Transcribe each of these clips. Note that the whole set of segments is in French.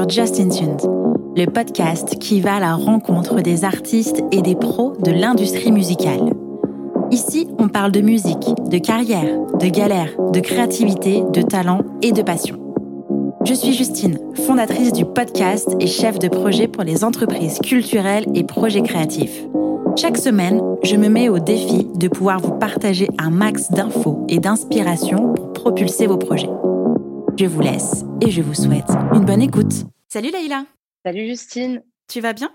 sur Justin Tunes, le podcast qui va à la rencontre des artistes et des pros de l'industrie musicale. Ici, on parle de musique, de carrière, de galère, de créativité, de talent et de passion. Je suis Justine, fondatrice du podcast et chef de projet pour les entreprises culturelles et projets créatifs. Chaque semaine, je me mets au défi de pouvoir vous partager un max d'infos et d'inspiration pour propulser vos projets. Je vous laisse et je vous souhaite une bonne écoute. Salut Leïla. Salut Justine. Tu vas bien?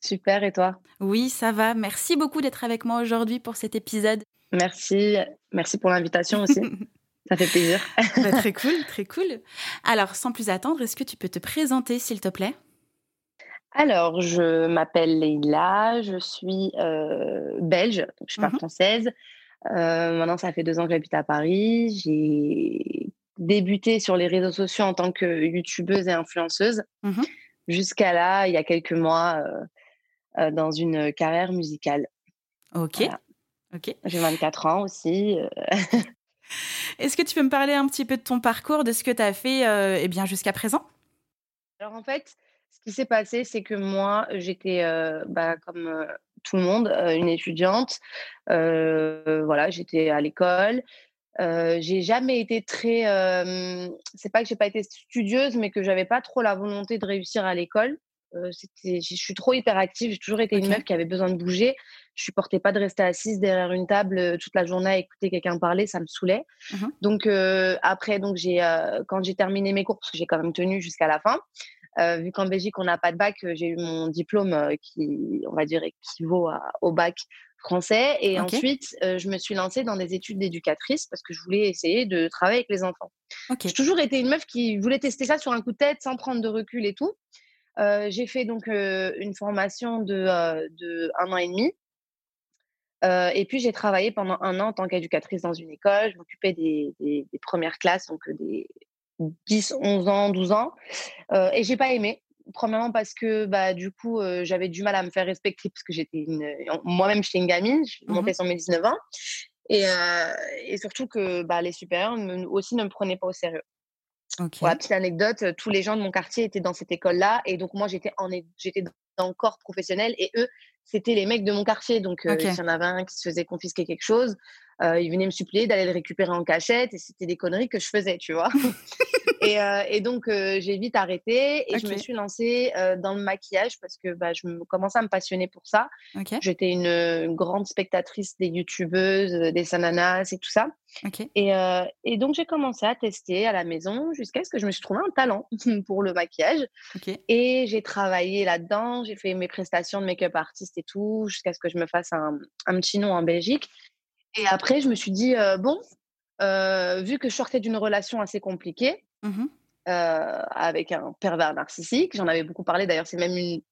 Super, et toi? Oui, ça va. Merci beaucoup d'être avec moi aujourd'hui pour cet épisode. Merci, merci pour l'invitation aussi. ça fait plaisir. Bah, très cool, très cool. Alors, sans plus attendre, est-ce que tu peux te présenter, s'il te plaît? Alors, je m'appelle Leïla, je suis euh, belge, je suis pas Mhm. française. Euh, maintenant, ça fait deux ans que j'habite à Paris. J'ai débuté sur les réseaux sociaux en tant que youtubeuse et influenceuse. Mhm. Jusqu'à là, il y a quelques mois, euh, euh, dans une carrière musicale. Ok. Voilà. Ok. J'ai 24 ans aussi. euh, Est-ce que tu peux me parler un petit peu de ton parcours, de ce que tu as fait euh, eh bien jusqu'à présent? Alors en fait, ce qui s'est passé, c'est que moi, j'étais euh, bah, comme euh, tout le monde, une étudiante. Voilà, j'étais à l'école. Euh, j'ai jamais été très. euh, c'est pas que j'ai pas été studieuse, mais que j'avais pas trop la volonté de réussir à l'école. Euh, c'était, je suis trop hyperactive. J'ai toujours été une meuf qui avait besoin de bouger. Je supportais pas de rester assise derrière une table toute la journée à écouter quelqu'un parler. Ça me saoulait. Mhm. Donc après, donc j'ai quand j'ai terminé mes cours, parce que j'ai quand même tenu jusqu'à la fin. Vu qu'en Belgique, on n'a pas de bac, j'ai eu mon diplôme qui, on va dire, équivaut à- au bac français. Et ensuite, euh, je me suis lancée dans des études d'éducatrice parce que je voulais essayer de travailler avec les enfants. J'ai toujours été une meuf qui voulait tester ça sur un coup de tête sans prendre de recul et tout. Euh, j'ai fait donc euh, une formation de, de un an et demi. Et puis j'ai travaillé pendant un an en tant qu'éducatrice dans une école. Je m'occupais des, des, des premières classes, donc des 10, 11 ans, 12 ans. Et j'ai pas aimé. Premièrement parce que bah, du coup, euh, j'avais du mal à me faire respecter parce que j'étais moi-même, j'étais une gamine, je Mhm. montais sur mes 19 ans. Et, euh, et surtout que bah, les supérieurs me- aussi ne me prenaient pas au sérieux. Ok. Pour la petite anecdote, tous les gens de mon quartier étaient dans cette école-là. Et donc, moi, j'étais en é- j'étais dans le corps professionnel et eux, c'était les mecs de mon quartier. Donc, euh, s'il y en avait un qui se faisait confisquer quelque chose, euh, ils venaient me supplier d'aller le récupérer en cachette. Et c'était des conneries que je faisais, tu vois. et, euh, et donc, euh, j'ai vite arrêté et je me suis lancée euh, dans le maquillage parce que bah, je me- commençais à me passionner pour ça. J'étais une, une grande spectatrice des youtubeuses, des sananas et tout ça. Et, et donc, j'ai commencé à tester à la maison jusqu'à ce que je me suis trouvé un talent pour le maquillage. Et j'ai travaillé là-dedans. J'ai fait mes prestations de make-up artiste et tout, jusqu'à ce que je me fasse un, un petit nom en Belgique. Et après, je me suis dit, euh, bon, euh, vu que je sortais d'une relation assez compliquée euh, avec un pervers narcissique, j'en avais beaucoup parlé d'ailleurs, c'est même une,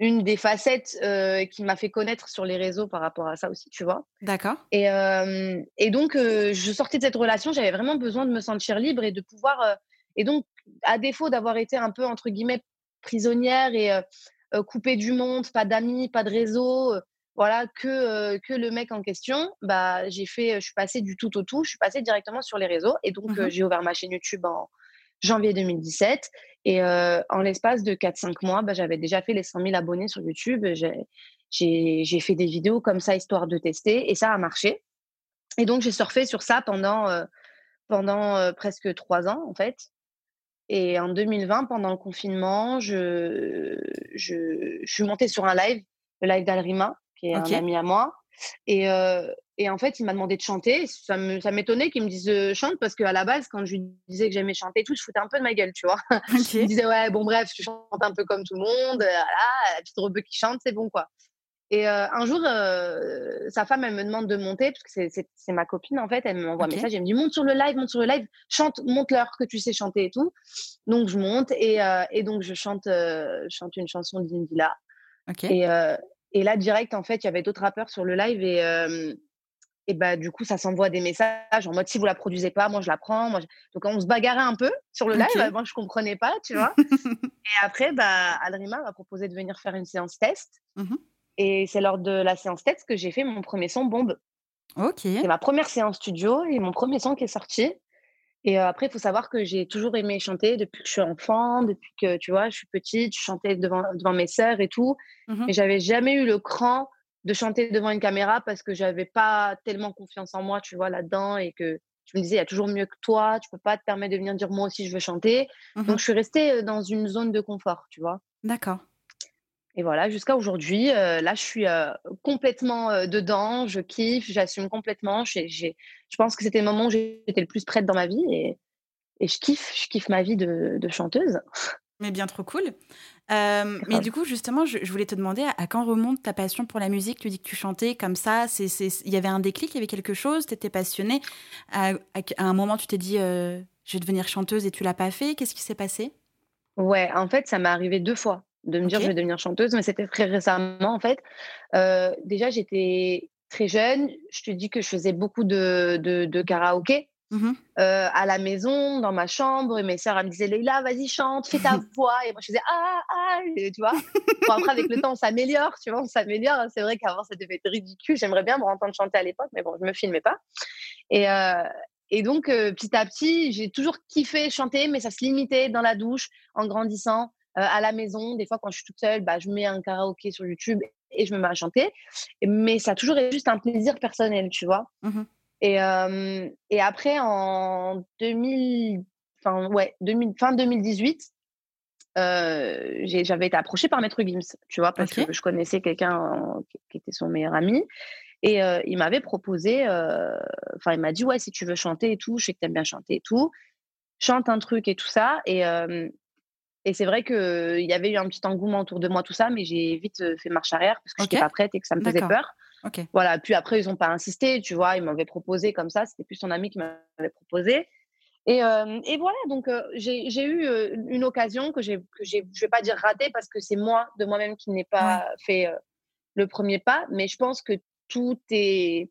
une des facettes euh, qui m'a fait connaître sur les réseaux par rapport à ça aussi, tu vois. D'accord. Et, euh, et donc, euh, je sortais de cette relation, j'avais vraiment besoin de me sentir libre et de pouvoir. et donc, à défaut d'avoir été un peu, entre guillemets, prisonnière et euh, coupée du monde, pas d'amis, pas de réseau, euh, voilà, que, euh, que le mec en question, bah, j'ai fait, je suis passée du tout au tout, je suis passée directement sur les réseaux. Et donc, Mhm. j'ai ouvert ma chaîne YouTube en janvier 2017. Et euh, en l'espace de 4-5 mois, bah, j'avais déjà fait les 100 000 abonnés sur YouTube. J'ai- fait des vidéos comme ça, histoire de tester, et ça a marché. Et donc, j'ai surfé sur ça pendant, euh, pendant euh, presque trois ans, en fait. Et en 2020, pendant le confinement, je, je, je suis montée sur un live, le live d'Alrima, qui est Ok. un ami à moi. Et, euh, et en fait, il m'a demandé de chanter. Ça me- ça m'étonnait qu'il me dise euh, chante parce qu'à la base, quand je lui disais que j'aimais chanter et tout, je foutais un peu de ma gueule, tu vois. Ok. Il disait ouais, bon, bref, tu chantes un peu comme tout le monde. euh, Voilà, la petite rebeu qui chante, c'est bon, quoi. Et euh, un jour, euh, sa femme, elle me demande de monter, parce que c'est- ma copine, en fait. Elle m'envoie un message, elle me dit monte sur le live, monte sur le live, chante, monte-leur que tu sais chanter et tout. Donc, je monte et, euh, et donc, je chante, une chanson d'Indila. Ok. Et, et là, direct, en fait, il y avait d'autres rappeurs sur le live et, et bah, du coup, ça s'envoie des messages en mode si vous la produisez pas, moi je la prends. Moi, je- Donc, on se bagarrait un peu sur le live. Ok. Moi, je comprenais pas, tu vois. et après, bah, Alrima m'a proposé de venir faire une séance test. Mhm. Et c'est lors de la séance test que j'ai fait mon premier son bombe. Ok. C'est ma première séance studio et mon premier son qui est sorti. Et après, il faut savoir que j'ai toujours aimé chanter depuis que je suis enfant, depuis que, tu vois, je suis petite, je chantais devant, devant mes sœurs et tout. Mmh Mais j'avais jamais eu le cran de chanter devant une caméra parce que j'avais pas tellement confiance en moi, tu vois, là-dedans et que je me disais, il y a toujours mieux que toi, tu peux pas te permettre de venir dire moi aussi je veux chanter. Mmh Donc, je suis restée dans une zone de confort, tu vois. D'accord. Et voilà, jusqu'à aujourd'hui, euh, là, je suis euh, complètement euh, dedans, je kiffe, j'assume complètement. Je pense que c'était le moment où j'étais le plus prête dans ma vie et, et je kiffe, je kiffe ma vie de, de chanteuse. Mais bien trop cool. Mais du coup, justement, je, je voulais te demander à, à quand remonte ta passion pour la musique? Tu dis que tu chantais comme ça. Il y avait un déclic, il y avait quelque chose, tu étais passionnée. À, à- à un moment, tu t'es dit, je vais devenir chanteuse et tu l'as pas fait. Qu'est-ce qui s'est passé? Ouais, en fait, ça m'est arrivé deux fois de me dire Ok. je vais devenir chanteuse, mais c'était très récemment, en fait. Euh, déjà, j'étais très jeune. Je te dis que je faisais beaucoup de, de, de karaoké. Mhm. euh, à la maison, dans ma chambre, et mes sœurs elles me disaient Leïla, vas-y, chante, fais ta voix. Et moi, je faisais Ah, ah, et tu vois. Bon, après, avec le temps, on s'améliore, tu vois, on s'améliore. C'est vrai qu'avant, ça devait être ridicule. J'aimerais bien me entendre chanter à l'époque, mais bon, je me filmais pas. Et, euh, et donc, euh, petit à petit, j'ai toujours kiffé chanter, mais ça se limitait dans la douche, en grandissant, à la maison. Des fois, quand je suis toute seule, bah, je mets un karaoké sur YouTube et je me mets à chanter. Mais ça a toujours été juste un plaisir personnel, tu vois. Mhm. Et, euh, et après, en 2000, enfin, ouais, 2000, fin 2018, euh, j'avais été approchée par Maître Gims, tu vois, parce que je connaissais quelqu'un euh, qui, était son meilleur ami. Et euh, il m'avait proposé, euh, enfin, il m'a dit, ouais, si tu veux chanter et tout, je sais que tu aimes bien chanter et tout, chante un truc et tout ça. Et, euh, et c'est vrai qu'il y avait eu un petit engouement autour de moi, tout ça, mais j'ai vite fait marche arrière parce que je n'étais pas prête et que ça me faisait peur. Voilà, puis après, ils n'ont pas insisté, tu vois, ils m'avaient proposé comme ça, c'était plus son ami qui m'avait proposé. Et, euh, et voilà, donc euh, j'ai eu euh, une occasion que je vais pas dire ratée parce que c'est moi, de moi-même, qui n'ai pas fait le premier pas, mais je pense que tout est.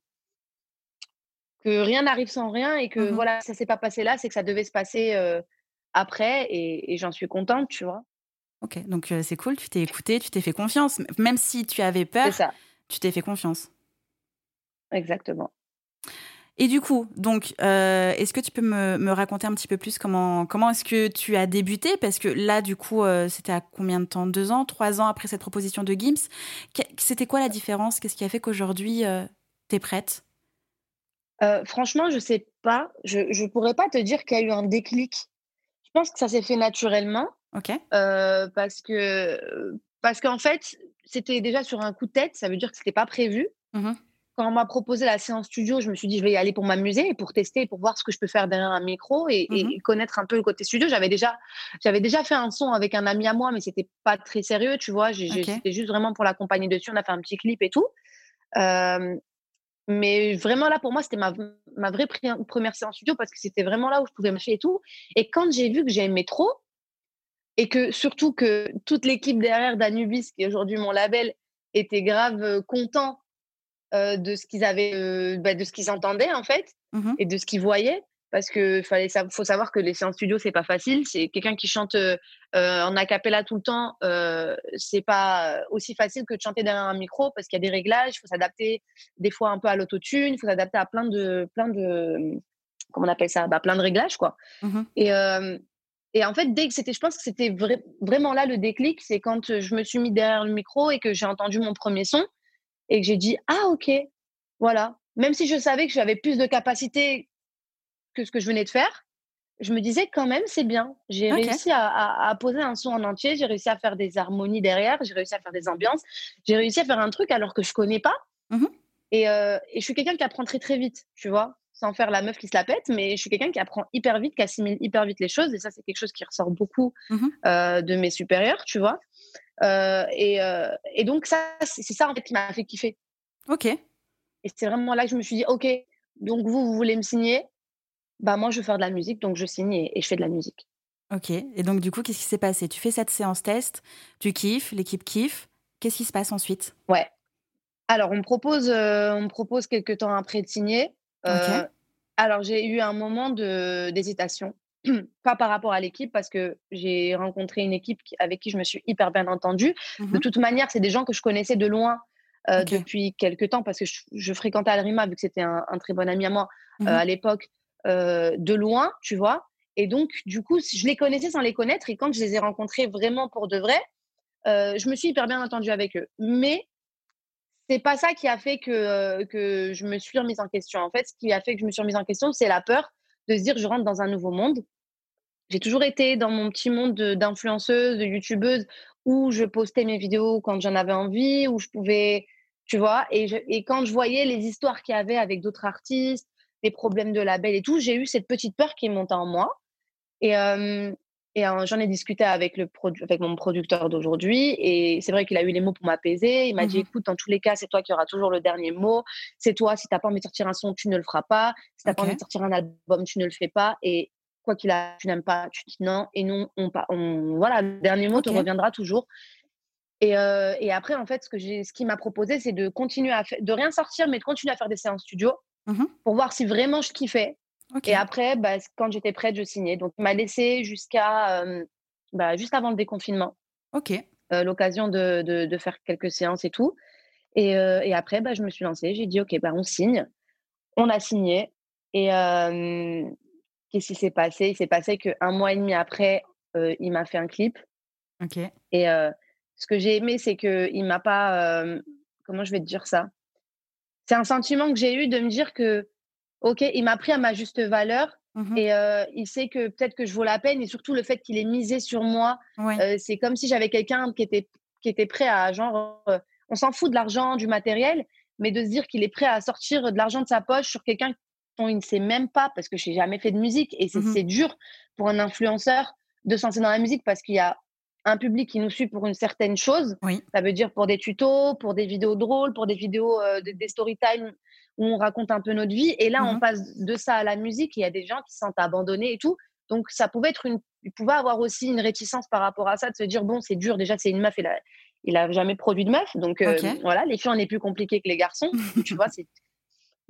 que rien n'arrive sans rien et que Mhm. voilà, ça s'est pas passé là, c'est que ça devait se passer après et, et j'en suis contente, tu vois. Ok. Donc euh, c'est cool. Tu t'es écouté, tu t'es fait confiance. Même si tu avais peur, ça, tu t'es fait confiance. exactement. Et du coup, donc, euh, est-ce que tu peux me, me raconter un petit peu plus comment, comment est-ce que tu as débuté? Parce que là, du coup, euh, c'était à combien de temps? Deux ans? Trois ans après cette proposition de Gims? C'était quoi la différence? Qu'est-ce qui a fait qu'aujourd'hui, tu es prête? Euh, franchement, je sais pas. Je ne pourrais pas te dire qu'il y a eu un déclic. Je pense que ça s'est fait naturellement Ok euh, parce que parce qu'en fait, c'était déjà sur un coup de tête. Ça veut dire que c'était pas prévu. Mhm. Quand on m'a proposé la séance studio, je me suis dit je vais y aller pour m'amuser et pour tester, pour voir ce que je peux faire derrière un micro et, et- et connaître un peu le côté studio. J'avais déjà j'avais déjà fait un son avec un ami à moi, mais c'était pas très sérieux, tu vois. C'était juste vraiment pour l'accompagner dessus. On a fait un petit clip et tout. Euh, mais vraiment là, pour moi, c'était ma, ma vraie première séance studio parce que c'était vraiment là où je pouvais marcher et tout. Et quand j'ai vu que j'aimais trop, et que surtout que toute l'équipe derrière d'Anubis, qui est aujourd'hui mon label, était grave euh, content euh, de ce qu'ils avaient, euh, bah, de ce qu'ils entendaient en fait, Mhm. et de ce qu'ils voyaient. Parce que fallait faut savoir que les séances studio c'est pas facile. C'est quelqu'un qui chante euh, euh, en acapella tout le temps. Euh, c'est pas aussi facile que de chanter derrière un micro parce qu'il y a des réglages. Il faut s'adapter des fois un peu à l'autotune. Il faut s'adapter à plein de plein de comment on appelle ça? Bah, plein de réglages quoi. Mhm. Et euh, et en fait dès que c'était, je pense que c'était vra- vraiment là le déclic, c'est quand je me suis mis derrière le micro et que j'ai entendu mon premier son et que j'ai dit ah ok voilà. Même si je savais que j'avais plus de capacité que ce que je venais de faire, je me disais quand même c'est bien. J'ai réussi à, à- à poser un son en entier, j'ai réussi à faire des harmonies derrière, j'ai réussi à faire des ambiances, j'ai réussi à faire un truc alors que je connais pas. Et, euh, et je suis quelqu'un qui apprend très très vite, tu vois, sans faire la meuf qui se la pète, mais je suis quelqu'un qui apprend hyper vite, qui assimile hyper vite les choses. Et ça, c'est quelque chose qui ressort beaucoup Mhm. euh, de mes supérieurs, tu vois. Euh, et, et donc ça, c'est c'est ça en fait qui m'a fait kiffer. Ok. Et c'est vraiment là que je me suis dit, ok, donc vous, vous voulez me signer bah moi je veux faire de la musique donc je signe et, et je fais de la musique. Ok. Et donc, du coup, qu'est-ce qui s'est passé? Tu fais cette séance test, tu kiffes, l'équipe kiffe. Qu'est-ce qui se passe ensuite? Ouais. Alors on me propose, euh, on me propose quelques temps après de signer. Euh, Ok. Alors j'ai eu un moment d'hésitation, pas par rapport à l'équipe parce que j'ai rencontré une équipe qui- avec qui je me suis hyper bien entendue. De Mhm. toute manière, c'est des gens que je connaissais de loin euh, depuis quelques temps parce que je, je fréquentais Alrima vu que c'était un, un très bon ami à moi euh, Mhm. à l'époque. De loin, tu vois. Et donc, du coup, je les connaissais sans les connaître. Et quand je les ai rencontrés vraiment pour de vrai, je me suis hyper bien entendue avec eux. Mais c'est pas ça qui a fait que, que je me suis remise en question. En fait, ce qui a fait que je me suis remise en question, c'est la peur de se dire je rentre dans un nouveau monde. J'ai toujours été dans mon petit monde d'influenceuse, de, youtubeuse, où je postais mes vidéos quand j'en avais envie, où je pouvais, tu vois, et, et quand je voyais les histoires qu'il y avait avec d'autres artistes, les problèmes de label et tout, j'ai eu cette petite peur qui montée en moi. Et, et j'en ai discuté avec, le avec mon producteur d'aujourd'hui. Et c'est vrai qu'il a eu les mots pour m'apaiser. Il m'a dit mmh écoute, dans tous les cas, c'est toi qui auras toujours le dernier mot. C'est toi, si tu n'as pas envie de sortir un son, tu ne le feras pas. Si tu n'as pas envie de sortir un album, tu ne le fais pas. Et quoi qu'il a, tu n'aimes pas, tu dis non. Et non, on, on, voilà, le dernier mot te reviendra toujours. Et, et, après, en fait, ce, que ce qu'il m'a proposé, c'est de continuer à de rien sortir, mais de continuer à faire des séances studio mmh pour voir si vraiment je kiffais et après, bah, quand j'étais prête, je signais. Donc, il m'a laissé jusqu'à bah, juste avant le déconfinement. Ok. L'occasion de, de, faire quelques séances et tout. Et, et après, bah, je me suis lancée. J'ai dit, OK, bah, on signe. On a signé. Et qu'est-ce qui s'est passé? Il s'est passé qu'un mois et demi après, il m'a fait un clip. Ok. Et ce que j'ai aimé, c'est qu'il m'a pas. comment je vais te dire ça? C'est un sentiment que j'ai eu de me dire que OK, il m'a pris à ma juste valeur. Mmh et il sait que peut-être que je vaux la peine et surtout le fait qu'il ait misé sur moi, c'est comme si j'avais quelqu'un qui était, qui était prêt à genre, on s'en fout de l'argent, du matériel, mais de se dire qu'il est prêt à sortir de l'argent de sa poche sur quelqu'un dont il ne sait même pas parce que je n'ai jamais fait de musique et c'est mmh dur pour un influenceur de se lancer dans la musique parce qu'il y a un public qui nous suit pour une certaine chose. Ça veut dire pour des tutos, pour des vidéos drôles, pour des vidéos, des story time où on raconte un peu notre vie. Et là, on mmh passe de ça à la musique. Il y a des gens qui se sentent abandonnés et tout. Donc, ça pouvait être une. Il pouvait avoir aussi une réticence par rapport à ça, de se dire bon, c'est dur. Déjà, c'est une meuf. Il a, il a jamais produit de meuf. Donc, euh, voilà, les filles, on est plus compliqué que les garçons. tu vois, c'est.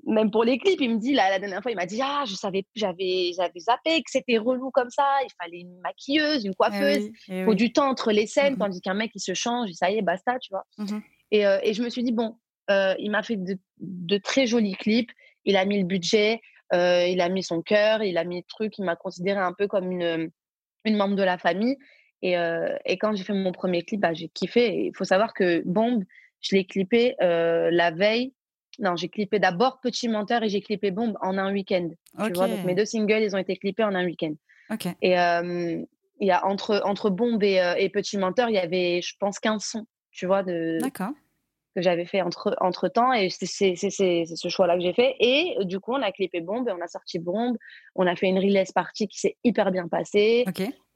Même pour les clips, il me dit, là, la dernière fois, il m'a dit Ah, je savais, j'avais, j'avais zappé que c'était relou comme ça. Il fallait une maquilleuse, une eh coiffeuse. Eh il faut du temps entre les scènes, mmh tandis qu'un mec, il se change, ça y est, basta, tu vois. Mmh et, euh, et, je me suis dit Bon, euh, il m'a fait de, très jolis clips. Il a mis le budget, euh, il a mis son cœur, il a mis le truc. Il m'a considéré un peu comme une, une membre de la famille. Et, et quand j'ai fait mon premier clip, bah, j'ai kiffé. Il faut savoir que Bombe, je l'ai clippé la veille. Non, j'ai clippé d'abord Petit Menteur et j'ai clippé Bombe en un week-end. Tu vois, donc mes deux singles, ils ont été clippés en un week-end. Et il y a entre, entre Bombe et, et, Petit Menteur, il y avait, je pense, 15 sons, tu vois, de, que j'avais fait entre, entre temps et c'est ce choix-là que j'ai fait. Et du coup, on a clippé Bombe et on a sorti Bombe. On a fait une release party qui s'est hyper bien passée.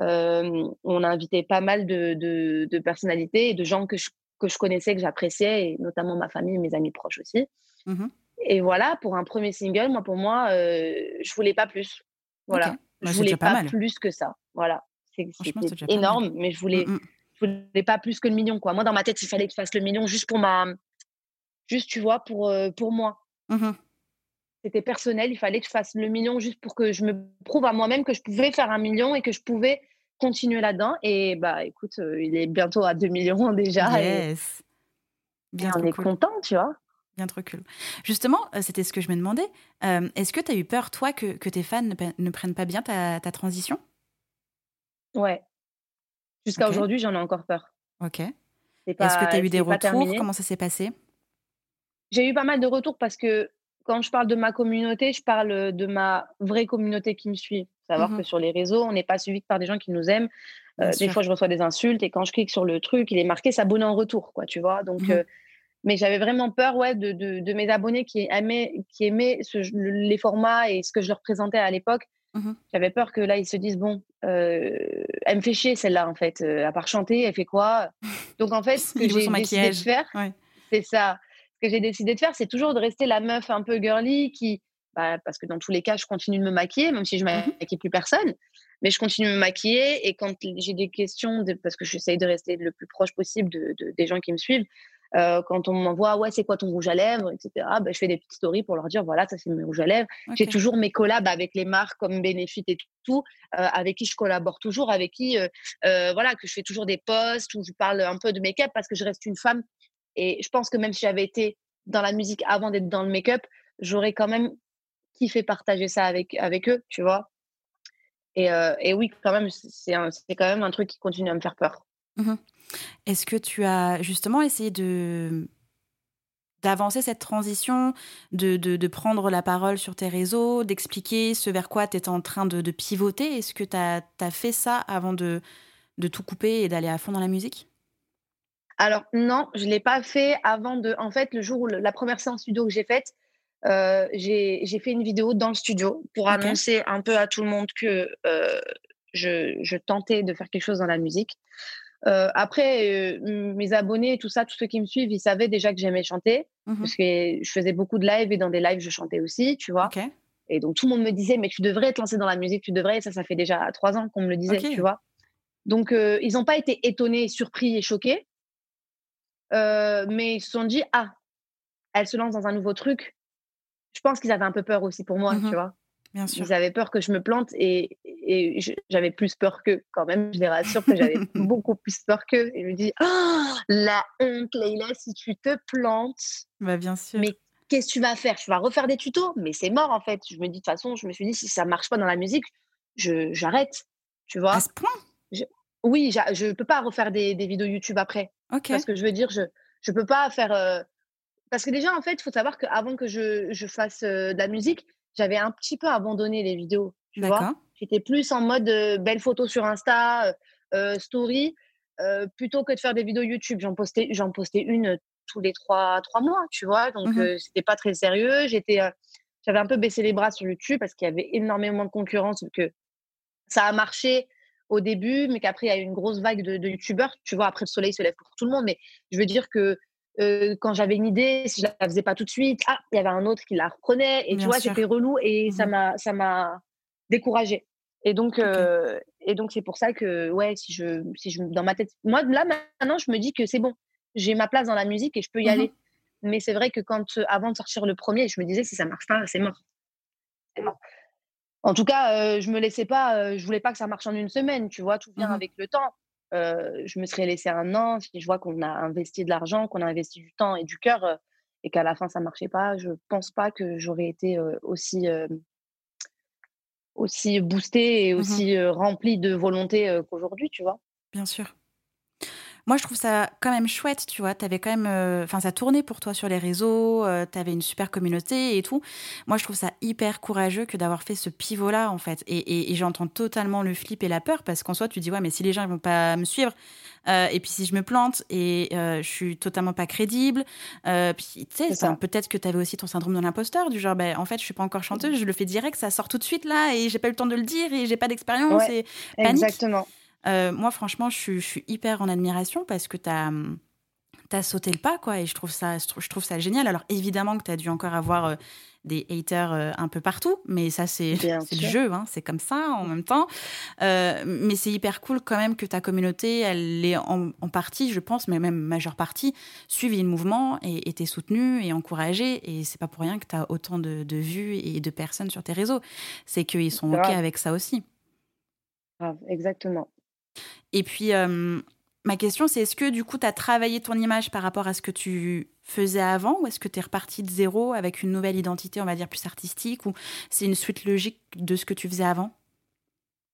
Euh, on a invité pas mal de, de, personnalités et de gens que je, que je connaissais, que j'appréciais, et notamment ma famille mes amis proches aussi. Mmh et voilà, pour un premier single, moi, pour moi, euh, je voulais pas plus. Voilà. Okay. Bah, je voulais pas, plus que ça. Voilà. C'est énorme, mais je voulais. Mmh je voulais pas plus que le million, quoi. Moi, dans ma tête, il fallait que je fasse le million juste pour ma. Juste, tu vois, pour, euh, pour moi. Mmh C'était personnel. Il fallait que je fasse le million juste pour que je me prouve à moi-même que je pouvais faire un million et que je pouvais continuer là-dedans. Et bah, écoute, euh, il est bientôt à 2 millions déjà. Yes. Bien on est content, tu vois. Bien trop cool. Justement, euh, c'était ce que je me demandais. Est-ce que tu as eu peur, toi, que, que tes fans ne, ne, prennent pas bien ta, ta transition? Ouais, Jusqu'à aujourd'hui, j'en ai encore peur. Ok. Est-ce que tu as eu des retours? Comment ça s'est passé? J'ai eu pas mal de retours parce que quand je parle de ma communauté, je parle de ma vraie communauté qui me suit. Savoir mmh que sur les réseaux, on n'est pas suivi par des gens qui nous aiment. Euh, des fois, je reçois des insultes et quand je clique sur le truc, il est marqué s'abonner en retour, quoi, tu vois. Donc, mmh euh, mais j'avais vraiment peur, ouais, de, de, mes abonnés qui aimaient, qui aimaient les formats et ce que je leur présentais à l'époque. Mmh J'avais peur que là, ils se disent bon, euh, elle me fait chier celle-là en fait. Euh, à part chanter, elle fait quoi? Donc en fait, ce que j'ai décidé de faire, c'est ça. Ce que j'ai décidé de faire, c'est toujours de rester la meuf un peu girly qui, bah, parce que dans tous les cas, je continue de me maquiller, même si je ne mmh maquille plus personne. Mais je continue de me maquiller et quand j'ai des questions, de, parce que j'essaye de rester le plus proche possible de, des gens qui me suivent, euh, quand on m'envoie, ouais, c'est quoi ton rouge à lèvres, etc., ben, je fais des petites stories pour leur dire, voilà, ça c'est mon rouge à lèvres. J'ai toujours mes collabs avec les marques comme Benefit et tout, euh, avec qui je collabore toujours, avec qui, euh, voilà, que je fais toujours des posts où je parle un peu de make-up parce que je reste une femme. Et je pense que même si j'avais été dans la musique avant d'être dans le make-up, j'aurais quand même kiffé partager ça avec, avec eux, tu vois. Et, et oui, quand même, c'est quand même un truc qui continue à me faire peur. Mmh Est-ce que tu as justement essayé de d'avancer cette transition, de, de, prendre la parole sur tes réseaux, d'expliquer ce vers quoi tu es en train de, de pivoter? Est-ce que tu as, as, fait ça avant de, de tout couper et d'aller à fond dans la musique? Alors non, je ne l'ai pas fait avant de... En fait, le jour où la première séance studio que j'ai faite, euh, j'ai fait une vidéo dans le studio pour annoncer un peu à tout le monde que euh, je, je, tentais de faire quelque chose dans la musique. Euh, après, euh, mes abonnés, tout ça, tous ceux qui me suivent, ils savaient déjà que j'aimais chanter mmh parce que je faisais beaucoup de lives et dans des lives, je chantais aussi, tu vois. Et donc tout le monde me disait, mais tu devrais te lancer dans la musique, tu devrais. Et ça, ça fait déjà trois ans qu'on me le disait, tu vois. Donc euh, ils n'ont pas été étonnés, surpris et choqués, mais ils se sont dit, ah, elle se lance dans un nouveau truc. Je pense qu'ils avaient un peu peur aussi pour moi, mmh tu vois. Bien sûr. Ils avaient peur que je me plante et, et j'avais plus peur qu'eux quand même. Je les rassure que j'avais beaucoup plus peur qu'eux. Et je me dis, oh, la honte, Leïla, si tu te plantes. Bah, bien sûr. Mais qu'est-ce que tu vas faire? Tu vas refaire des tutos? Mais c'est mort en fait. Je me dis, de toute façon, je me suis dit, si ça marche pas dans la musique, j'arrête. Tu vois? À ce point? Oui, je ne peux pas refaire des, des, vidéos YouTube après. Ok. Parce que je veux dire, je ne peux pas faire. Euh, parce que déjà, en fait, il faut savoir qu'avant que je, je fasse euh, de la musique, j'avais un petit peu abandonné les vidéos. Tu vois J'étais plus en mode belle photo sur Insta, story, plutôt que de faire des vidéos YouTube. J'en postais, j'en postais une tous les trois, trois mois, tu vois. Donc, mmh c'était pas très sérieux. J'étais, j'avais un peu baissé les bras sur YouTube parce qu'il y avait énormément de concurrence, que ça a marché au début, mais qu'après, il y a eu une grosse vague de, de YouTubeurs. Tu vois, après, le soleil se lève pour tout le monde. Mais je veux dire que quand j'avais une idée, si je la faisais pas tout de suite, ah, il y avait un autre qui la reprenait. Et tu vois, j'étais relou et ça mmh m'a, ça m'a découragée. Et donc, et donc c'est pour ça que, ouais, si je, si je, dans ma tête, moi là maintenant, je me dis que c'est bon, j'ai ma place dans la musique et je peux y mmh aller. Mais c'est vrai que quand, avant de sortir le premier, je me disais si ça marche pas, c'est mort. C'est mort. En tout cas, je me laissais pas, je voulais pas que ça marche en une semaine, tu vois, tout vient mmh avec le temps. Euh, je me serais laissé un an, si je vois qu'on a investi de l'argent, qu'on a investi du temps et du cœur, euh, et qu'à la fin ça marchait pas, je pense pas que j'aurais été euh, aussi aussi boostée et mmh aussi remplie de volonté qu'aujourd'hui, tu vois? Bien sûr. Moi, je trouve ça quand même chouette, tu vois. Avais quand même, euh, enfin, ça tournait pour toi sur les réseaux. Euh, tu avais une super communauté et tout. Moi, je trouve ça hyper courageux que d'avoir fait ce pivot-là, en fait. Et, j'entends totalement le flip et la peur parce qu'en soi, tu dis ouais, mais si les gens ils vont pas me suivre, euh, et puis si je me plante et je suis totalement pas crédible, puis tu sais, peut-être que tu avais aussi ton syndrome de l'imposteur, du genre, ben, en fait, je suis pas encore chanteuse, je le fais direct, ça sort tout de suite là, et j'ai pas eu le temps de le dire, et j'ai pas d'expérience, et panique. Exactement. Euh, moi, franchement, je, suis hyper en admiration parce que tu as, as, sauté le pas, quoi, et je trouve ça, je trouve ça génial. Alors, évidemment que tu as dû encore avoir euh, des haters euh, un peu partout, mais ça, c'est le jeu, hein, c'est comme ça en même temps. mais c'est hyper cool quand même que ta communauté, elle est en, partie, je pense, mais même majeure partie, suivi le mouvement et été soutenue et encouragée. Et c'est pas pour rien que tu as autant de, de, vues et de personnes sur tes réseaux. C'est qu'ils sont OK avec ça aussi. exactement. Et puis, ma question, c'est est-ce que du coup, tu as travaillé ton image par rapport à ce que tu faisais avant ou est-ce que tu es reparti de zéro avec une nouvelle identité, on va dire, plus artistique ou c'est une suite logique de ce que tu faisais avant?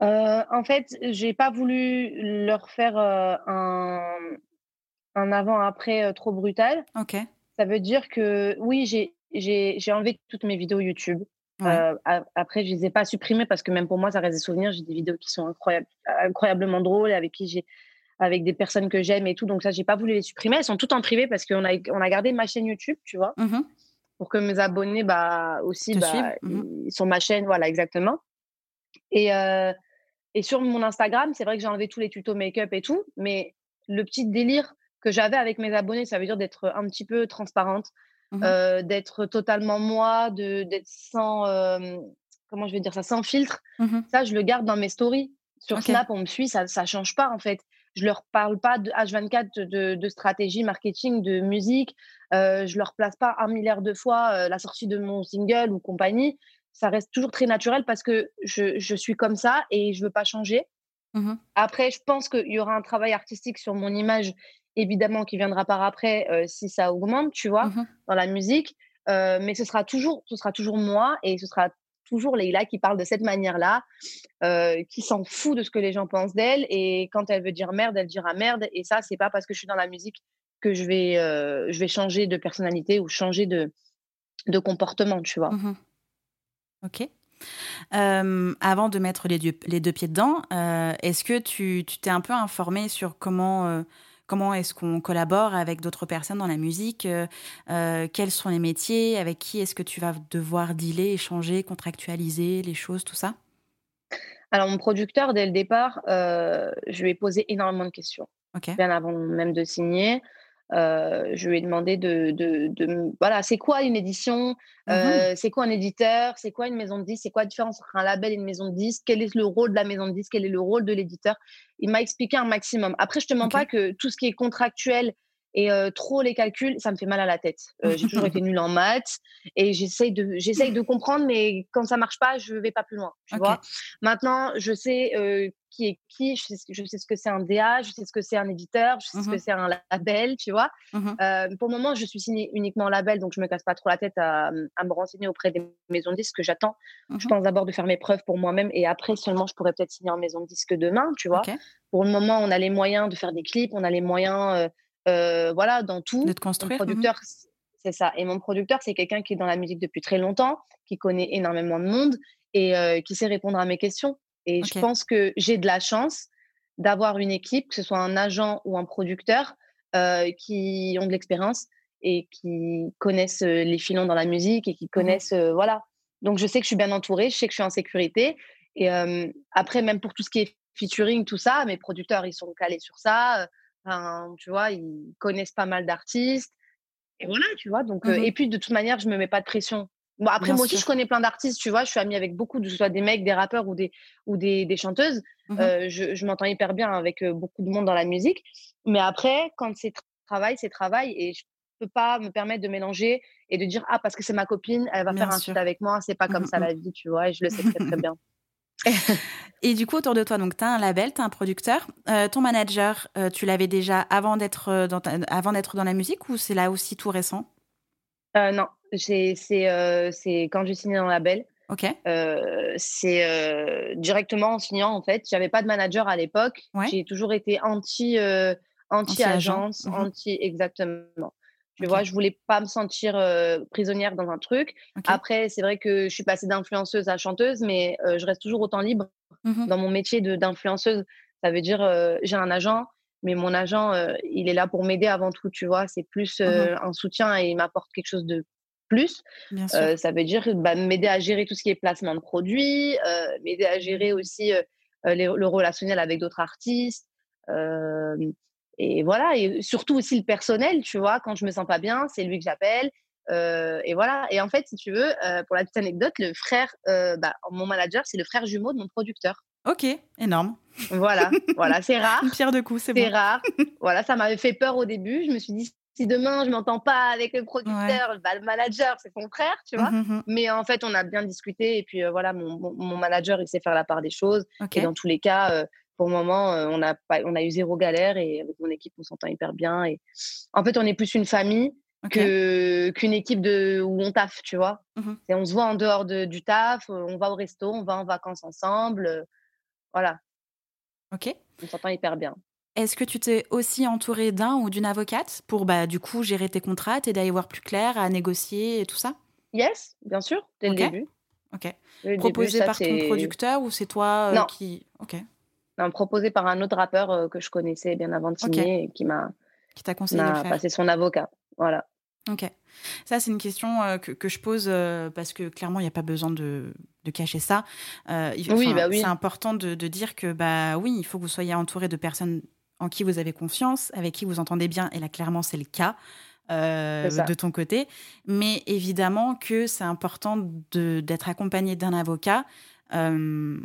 En fait, j'ai pas voulu leur faire un, un avant-après trop brutal. Ok. Ça veut dire que oui, j'ai enlevé toutes mes vidéos YouTube. Euh, après, je les ai pas supprimées parce que même pour moi, ça reste des souvenirs. J'ai des vidéos qui sont incroyablement drôles avec qui j'ai, avec des personnes que j'aime et tout. Donc ça, j'ai pas voulu les supprimer. Elles sont toutes en privé parce qu'on a, on a gardé ma chaîne YouTube, tu vois, mmh pour que mes abonnés, bah aussi, bah, mmh ils sont ma chaîne, voilà, exactement. Et euh, et sur mon Instagram, c'est vrai que j'ai enlevé tous les tutos make-up et tout, mais le petit délire que j'avais avec mes abonnés, ça veut dire d'être un petit peu transparente, Mmh euh, d'être totalement moi, de d'être sans comment je vais dire ça, sans filtre. Mmh ça, je le garde dans mes stories. Sur Snap, on me suit, ça ça change pas en fait. Je leur parle pas de H24 de, de stratégie marketing, de musique. Euh, je leur place pas un milliard de fois la sortie de mon single ou compagnie. Ça reste toujours très naturel parce que je, je suis comme ça et je veux pas changer. Mmh Après, je pense qu'il y aura un travail artistique sur mon image évidemment qui viendra par après si ça augmente, tu vois, mmh dans la musique. mais ce sera toujours, ce sera toujours moi et ce sera toujours Leïla qui parle de cette manière-là, qui s'en fout de ce que les gens pensent d'elle et quand elle veut dire merde, elle dira merde et ça c'est pas parce que je suis dans la musique que je vais je vais changer de personnalité ou changer de de comportement, tu vois. Mmh ok. avant de mettre les deux, les deux pieds dedans, est-ce que tu t'es un peu informé sur comment Comment est-ce qu'on collabore avec d'autres personnes dans la musique euh, euh, Quels sont les métiers Avec qui est-ce que tu vas devoir dealer, échanger, contractualiser les choses, tout ça? Alors, mon producteur, dès le départ, euh, je lui ai posé énormément de questions. Bien avant même de signer. Euh, je lui ai demandé de, de, de voilà, c'est quoi une édition, mmh euh, c'est quoi un éditeur, c'est quoi une maison de disques, c'est quoi la différence entre un label et une maison de disques, quel est le rôle de la maison de disques, quel est le rôle de l'éditeur? Il m'a expliqué un maximum. Après, je te mens pas que tout ce qui est contractuel et euh, trop les calculs, ça me fait mal à la tête. j'ai toujours été nulle en maths et j'essaye de, j'essaye de comprendre, mais quand ça marche pas, je vais pas plus loin. Tu vois. Maintenant, je sais qui est qui, je sais, je sais ce que c'est un DA, je sais ce que c'est un éditeur, je sais ce que mmh c'est un label, tu vois. Mmh pour le moment, je suis signée uniquement en label, donc je me casse pas trop la tête à, à me renseigner auprès des maisons de disques que j'attends. Je mmh pense d'abord de faire mes preuves pour moi-même et après seulement je pourrais peut-être signer en maison de disque demain, tu vois. Pour le moment, on a les moyens de faire des clips, on a les moyens, euh, voilà, dans tout. De te construire. producteur, c'est ça. Et mon producteur, c'est quelqu'un qui est dans la musique depuis très longtemps, qui connaît énormément de monde et qui sait répondre à mes questions. Et je pense que j'ai de la chance d'avoir une équipe, que ce soit un agent ou un producteur, qui ont de l'expérience et qui connaissent les filons dans la musique et qui mmh connaissent, voilà. Donc je sais que je suis bien entourée, je sais que je suis en sécurité. Et après, même pour tout ce qui est featuring, tout ça, mes producteurs, ils sont calés sur ça. Tu vois, ils connaissent pas mal d'artistes. Et voilà, tu vois. Donc, mmh et puis de toute manière, je me mets pas de pression. Bon, après, moi aussi, je connais plein d'artistes, tu vois. Je suis amie avec beaucoup, que ce soit des mecs, des rappeurs ou des, ou des, des chanteuses. Mmh euh, je, je m'entends hyper bien avec beaucoup de monde dans la musique. Mais après, quand c'est travail, c'est travail. Et je peux pas me permettre de mélanger et de dire, ah, parce que c'est ma copine, elle va faire un suite avec moi. C'est pas comme ça la vie, tu vois. Et je le sais très, très bien. et du coup, autour de toi, donc tu as un label, tu as un producteur. Euh, ton manager, tu l'avais déjà avant d'être dans, avant d'être dans la musique ou c'est là aussi tout récent? Non, c'est c'est quand j'ai signé dans le label. Ok. c'est directement en signant en fait. J'avais pas de manager à l'époque. J'ai toujours été anti anti agence, mmh anti exactement. Tu vois, je voulais pas me sentir prisonnière dans un truc. Après, c'est vrai que je suis passée d'influenceuse à chanteuse, mais je reste toujours autant libre mmh dans mon métier d'influenceuse. Ça veut dire, j'ai un agent, mais mon agent, il est là pour m'aider avant tout, tu vois. C'est plus mmh un soutien et il m'apporte quelque chose de plus. Euh, ça veut dire bah, m'aider à gérer tout ce qui est placement de produits, euh, m'aider à gérer aussi euh, le relationnel avec d'autres artistes. Et voilà, et surtout aussi le personnel, tu vois, quand je me sens pas bien, c'est lui que j'appelle. et voilà. Et en fait, si tu veux, pour la petite anecdote, le frère, bah, mon manager, c'est le frère jumeau de mon producteur. Ok, énorme. Voilà, voilà, c'est rare. Une pierre de coups, c'est bon. C'est rare. voilà, ça m'avait fait peur au début. Je me suis dit, si demain je m'entends pas avec le producteur, bah, le manager c'est son frère, tu vois. Mmh, mmh, mmh. Mais en fait, on a bien discuté et puis euh, voilà, mon, mon, manager il sait faire la part des choses. Et dans tous les cas, euh, pour le moment, euh, on a pas, on a eu zéro galère et avec mon équipe on s'entend hyper bien. Et en fait, on est plus une famille que qu'une équipe de où on taffe, tu vois? Et on se voit en dehors de, du taf, on va au resto, on va en vacances ensemble, voilà. Ok. On s'entend hyper bien. Est-ce que tu t'es aussi entouré d'un ou d'une avocate pour bah, du coup gérer tes contrats, t'aider à y voir plus clair, à négocier et tout ça? Yes, bien sûr, dès le début. Ok. proposé par ton producteur ou c'est toi euh, qui. Ok. Non, proposé par un autre rappeur euh, que je connaissais bien avant de signer et qui m'a. Qui t'a conseillé de le faire. passé son avocat. Voilà. Ok. Ça, c'est une question euh, que, que, je pose parce que clairement, il n'y a pas besoin de, de cacher ça. oui, bah oui. C'est important de, de, dire que, bah oui, il faut que vous soyez entouré de personnes en qui vous avez confiance, avec qui vous entendez bien, et là clairement c'est le cas euh, de ton côté. Mais évidemment que c'est important d'être accompagné d'un avocat euh,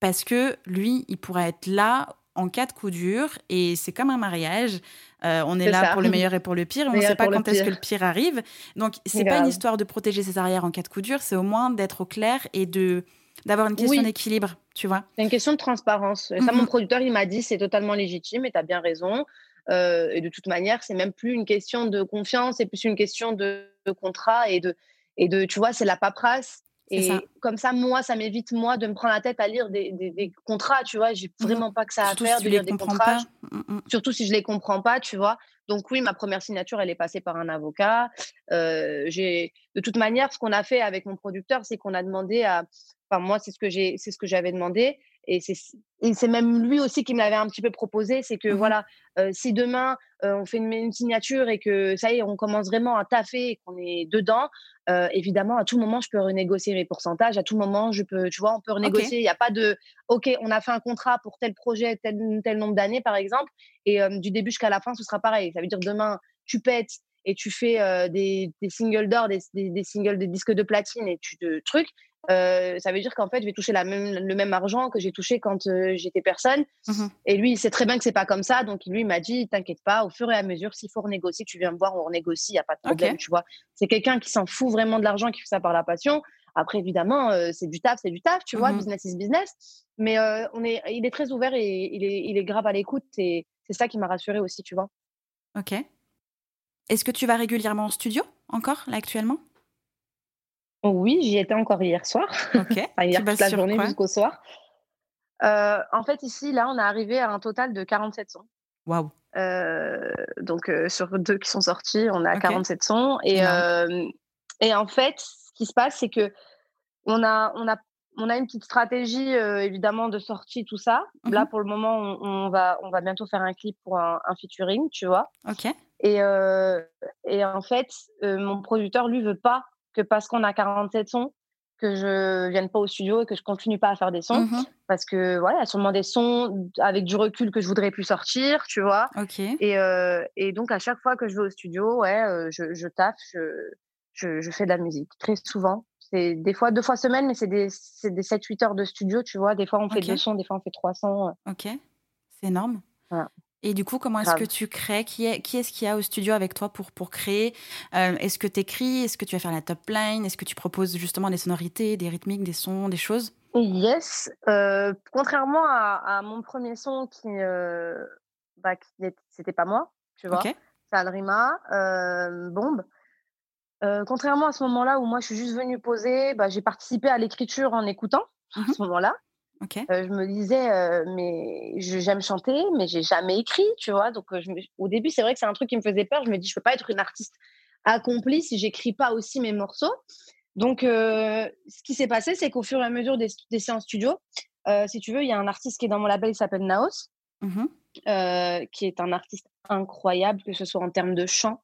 parce que lui, il pourra être là en cas de coup dur et c'est comme un mariage. Euh, on est, là pour le meilleur et pour le pire, mais on ne sait pas quand est-ce que le pire arrive. Donc, c'est pas une histoire de protéger ses arrières en cas de coup dur, c'est au moins d'être au clair et de d'avoir une question d'équilibre, tu vois. C'est une question de transparence. Ça, mon mhm. producteur, il m'a dit, c'est totalement légitime et tu as bien raison. et de toute manière, c'est même plus une question de confiance, c'est plus une question de, contrat et de, et de, tu vois, c'est la paperasse. Et comme ça, moi, ça m'évite, moi, de me prendre la tête à lire des, des, contrats, tu vois. J'ai vraiment pas que ça à faire de lire des contrats. Mmh, mmh. Surtout si je les comprends pas, tu vois. Donc oui, ma première signature, elle est passée par un avocat. Euh, j'ai, de toute manière, ce qu'on a fait avec mon producteur, c'est qu'on a demandé à, enfin moi, c'est ce que j'ai, c'est ce que j'avais demandé, et c'est même lui aussi qui me l'avait un petit peu proposé, c'est que mmh voilà, euh, si demain euh, on fait une, signature et que ça y est, on commence vraiment à taffer et qu'on est dedans, euh, évidemment, à tout moment, je peux renégocier mes pourcentages. À tout moment, je peux, tu vois, on peut renégocier. Il n'y a pas de, OK, on a fait un contrat pour tel projet, tel, tel nombre d'années, par exemple, et du début jusqu'à la fin, ce sera pareil. Ça veut dire demain, tu pètes et tu fais des, des, singles d'or, des, des, des, singles, des disques de platine et tu te trucs, euh, ça veut dire qu'en fait, je vais toucher la même, le même argent que j'ai touché quand euh, j'étais personne. Mmh et lui, il sait très bien que c'est pas comme ça. Donc, lui m'a dit, t'inquiète pas, au fur et à mesure, s'il faut renégocier, tu viens me voir, on renégocie, il n'y a pas de problème, tu vois. C'est quelqu'un qui s'en fout vraiment de l'argent, qui fait ça par la passion. Après, évidemment, euh, c'est du taf, c'est du taf, tu vois, mmh business is business. Mais on est, il est très ouvert et il est, il est grave à l'écoute. Et c'est ça qui m'a rassurée aussi, tu vois. Ok. Est-ce que tu vas régulièrement au studio encore, là, actuellement? Oui, j'y étais encore hier soir. Ok. hier toute la journée jusqu'au soir. Euh, en fait, ici, là, on est arrivé à un total de 47 sons. Waouh. Euh, donc, euh, sur deux qui sont sortis, on a okay. 47 sons. Et, et en fait, ce qui se passe, c'est que on a, on a, on a une petite stratégie, évidemment, de sortie, tout ça. Mmh là, pour le moment, on, va, on va bientôt faire un clip pour un, un featuring, tu vois. Ok. Et, et en fait, mon producteur, lui, veut pas que parce qu'on a 47 sons, que je vienne pas au studio et que je continue pas à faire des sons. Mmh parce que voilà, il y a sûrement des sons avec du recul que je voudrais plus sortir, tu vois. Et, euh, et donc, à chaque fois que je vais au studio, ouais, euh, je, je taffe, je, je, je, fais de la musique. Très souvent. C'est des fois deux fois semaine, mais c'est des, des 7-8 heures de studio, tu vois. Des fois, on fait okay. deux sons, des fois, on fait trois sons. Ok. C'est énorme. Voilà. Et du coup, comment est-ce que tu crées? Qui est qui est-ce qu'il y a au studio avec toi pour, pour créer? Euh, Est-ce que tu écris? Est-ce que tu vas faire la top line? Est-ce que tu proposes justement des sonorités, des rythmiques, des sons, des choses? Yes. Euh, contrairement à, à, mon premier son qui, euh, bah, c'était pas moi, tu vois. Okay. C'est Alrima, euh, Bombe. Contrairement à ce moment-là où moi je suis juste venue poser, bah, j'ai participé à l'écriture en écoutant à ce moment-là. Euh, je me disais, euh, mais j'aime chanter, mais j'ai jamais écrit, tu vois? Donc, je me- au début, c'est vrai que c'est un truc qui me faisait peur. Je me dis, je peux pas être une artiste accomplie si j'écris pas aussi mes morceaux. Donc, euh, ce qui s'est passé, c'est qu'au fur et à mesure des, des séances studio, si tu veux, il y a un artiste qui est dans mon label, il s'appelle Naos, euh, qui est un artiste incroyable, que ce soit en termes de chant,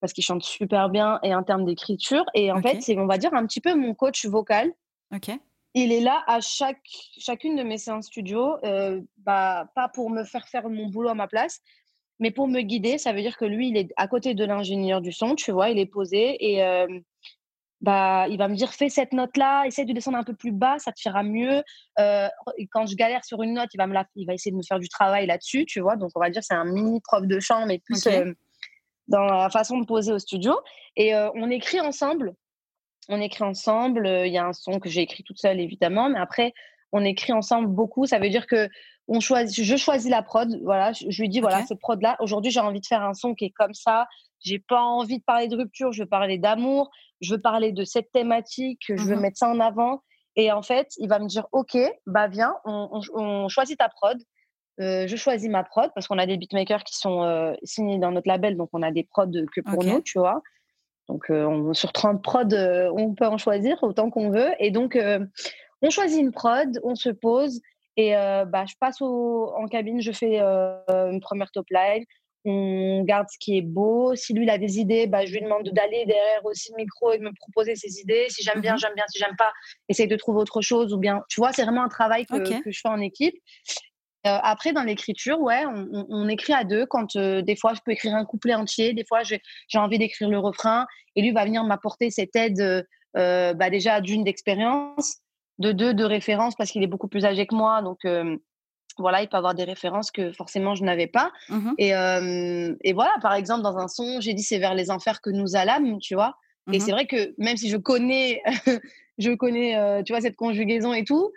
parce qu'il chante super bien, et en termes d'écriture. Et en fait, c'est, on va dire, un petit peu mon coach vocal. Ok. Il est là à chaque, chacune de mes séances studio, euh, bah, pas pour me faire faire mon boulot à ma place, mais pour me guider. Ça veut dire que lui, il est à côté de l'ingénieur du son, tu vois, il est posé et euh, bah, il va me dire fais cette note-là, essaye de descendre un peu plus bas, ça te fera mieux. Euh, et quand je galère sur une note, il va, me la, il va essayer de me faire du travail là-dessus, tu vois. Donc, on va dire c'est un mini prof de chant, mais plus dans la façon de poser au studio. Et on écrit ensemble on écrit ensemble. euh, Il y a un son que j'ai écrit toute seule, évidemment, mais après, on écrit ensemble beaucoup. Ça veut dire que on choisit, je choisis la prod. Voilà, je, je lui dis voilà, Ok. cette prod là. Aujourd'hui, j'ai envie de faire un son qui est comme ça. J'ai pas envie de parler de rupture. Je veux parler d'amour. Je veux parler de cette thématique. Je veux Mhm. mettre ça en avant. Et en fait, il va me dire ok, bah viens, on, on- on choisit ta prod. Euh, je choisis ma prod parce qu'on a des beatmakers qui sont euh, signés dans notre label, donc on a des prods que pour nous, tu vois. Donc, euh, on- sur 30 prods, euh, on peut en choisir autant qu'on veut. Et donc, euh, on choisit une prod, on se pose et euh, bah, je passe au- en cabine, je fais euh, une première top line. On garde ce qui est beau. Si lui, il a des idées, bah, je lui demande d'aller derrière aussi le micro et de me proposer ses idées. Si j'aime bien, Mhm. j'aime bien. Si j'aime pas, essaye de trouver autre chose. Ou bien, tu vois, c'est vraiment un travail que je fais en équipe. Euh, après, dans l'écriture, ouais, on, on- on écrit à deux. Quand euh, des fois, je peux écrire un couplet entier, des fois, j'ai envie d'écrire le refrain, et lui va venir m'apporter cette aide, euh, bah, déjà d'une d'expérience, de deux de référence parce qu'il est beaucoup plus âgé que moi, donc voilà, il peut avoir des références que forcément je n'avais pas. Mhm. Et, et voilà, par exemple, dans un son, j'ai dit c'est vers les enfers que nous allâmes, tu vois. Et Mhm. c'est vrai que même si je connais, je connais, tu vois, cette conjugaison et tout,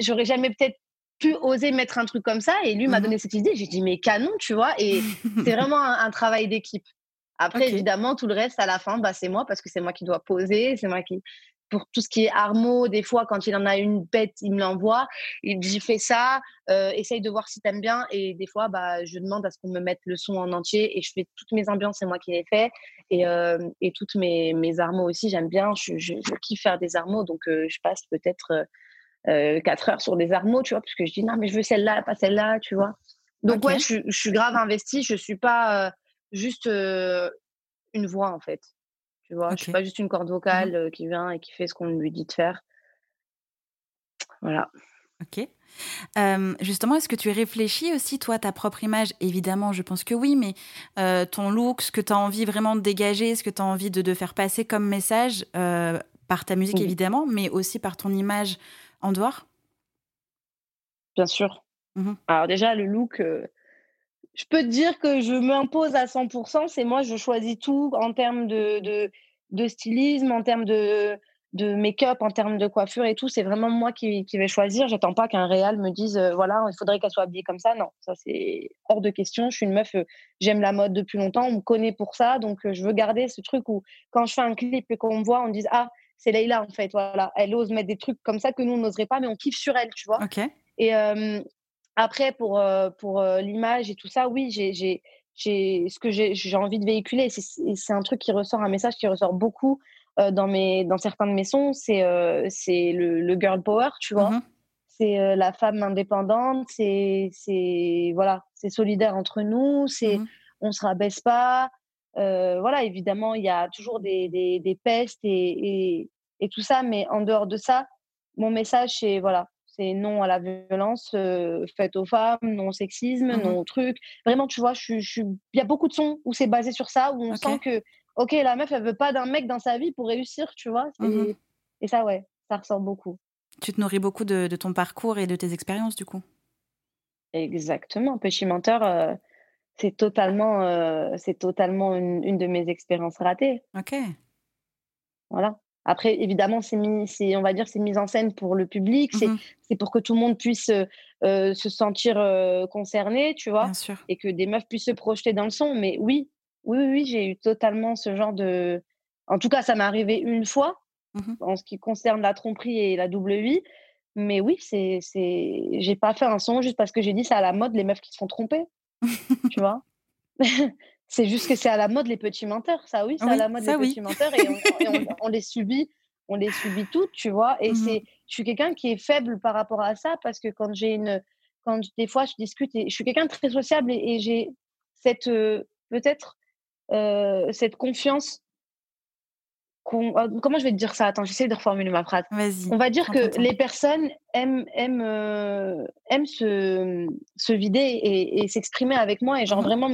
j'aurais jamais peut-être pu oser mettre un truc comme ça. Et lui m'a Mmh donné cette idée. J'ai dit, mais canon, tu vois. Et c'est vraiment un, un travail d'équipe. Après, évidemment, tout le reste, à la fin, bah, c'est moi parce que c'est moi qui dois poser. C'est moi qui. Pour tout ce qui est armo, des fois, quand il en a une bête, il me l'envoie. Il dit, fais ça, euh, essaye de voir si t'aimes bien. Et des fois, bah, je demande à ce qu'on me mette le son en entier et je fais toutes mes ambiances, c'est moi qui les fais. Et, euh, et toutes mes, mes armos aussi, j'aime bien. Je, je, je kiffe faire des armos. Donc, euh, je passe peut-être. Euh, euh, 4 heures sur des armeaux, tu vois, parce que je dis non, mais je veux celle-là, pas celle-là, tu vois. Donc, OK. ouais, je, suis- je suis grave investie. Je suis pas euh, juste euh, une voix, en fait. Tu vois, je suis pas juste une corde vocale euh, qui vient et qui fait ce qu'on lui dit de faire. Voilà. OK. Justement, est-ce que tu réfléchis aussi, toi, ta propre image? Évidemment, je pense que oui, mais ton look, ce que tu as envie vraiment de dégager, ce que tu as envie de de faire passer comme message, par ta musique Oui, évidemment, mais aussi par ton image en dehors? bien sûr. Mmh Alors, déjà, le look, euh, je peux te dire que je m'impose à 100%. C'est moi, je choisis tout en termes de, de, de stylisme, en termes de, de make-up, en termes de coiffure et tout. C'est vraiment moi qui, qui vais choisir. J'attends pas qu'un réal me dise, euh, voilà, il faudrait qu'elle soit habillée comme ça. Non, ça, c'est hors de question. Je suis une meuf, euh, j'aime la mode depuis longtemps. On me connaît pour ça. Donc, je veux garder ce truc où, quand je fais un clip et qu'on me voit, on me dise, ah, c'est Leïla, en fait. Voilà, elle ose mettre des trucs comme ça que nous, on n'oserait pas, mais on kiffe sur elle, tu vois. OK. Et euh, après, pour, euh, pour euh, l'image et tout ça, oui, j'ai, ce que j'ai, envie de véhiculer, c'est, un truc qui ressort, un message qui ressort beaucoup euh, dans, mes, dans certains de mes sons, c'est, euh, c'est le, le girl power, tu vois. Mmh C'est la femme indépendante, c'est, c'est, voilà, c'est solidaire entre nous, c'est, Mmh on se rabaisse pas. Euh, voilà, évidemment, il y a toujours des, des, des pestes et, et, et tout ça, mais en dehors de ça, mon message, c'est voilà, c'est non à la violence euh, faite aux femmes, non au sexisme, Mmh non au truc. Vraiment, tu vois, je, je, il y a beaucoup de sons où c'est basé sur ça, où on sent que, ok, la meuf, elle veut pas d'un mec dans sa vie pour réussir, tu vois. Mmh Et ça, ouais, ça ressort beaucoup. Tu te nourris beaucoup de de ton parcours et de tes expériences, du coup? Exactement. Petit menteur, euh, c'est totalement, euh, c'est totalement une, une de mes expériences ratées. OK. Voilà. Après, évidemment, c'est mis, c'est, on va dire, c'est mis en scène pour le public, c'est, Mmh c'est pour que tout le monde puisse euh, euh, se sentir euh, concerné, tu vois, Bien sûr. et que des meufs puissent se projeter dans le son. Mais oui, oui, oui, oui, j'ai eu totalement ce genre de. En tout cas, ça m'est arrivé une fois Mmh en ce qui concerne la tromperie et la double vie. Mais oui, c'est, c'est, j'ai pas fait un son juste parce que j'ai dit c'est à la mode les meufs qui se font tromper, tu vois? C'est juste que c'est à la mode les petits menteurs. Ça, oui, c'est à Oui, la mode les oui. petits menteurs et on, et on- on les subit, on les subit toutes, tu vois? Et Mmh c'est, je suis quelqu'un qui est faible par rapport à ça parce que quand j'ai une, quand des fois je discute et je suis quelqu'un de très sociable et, et j'ai cette, euh, peut-être, euh, cette confiance comment je vais te dire ça? Attends, j'essaie de reformuler ma phrase. On va dire que les personnes aiment, aiment, euh, aiment se, se vider et, et s'exprimer avec moi et genre Mmh vraiment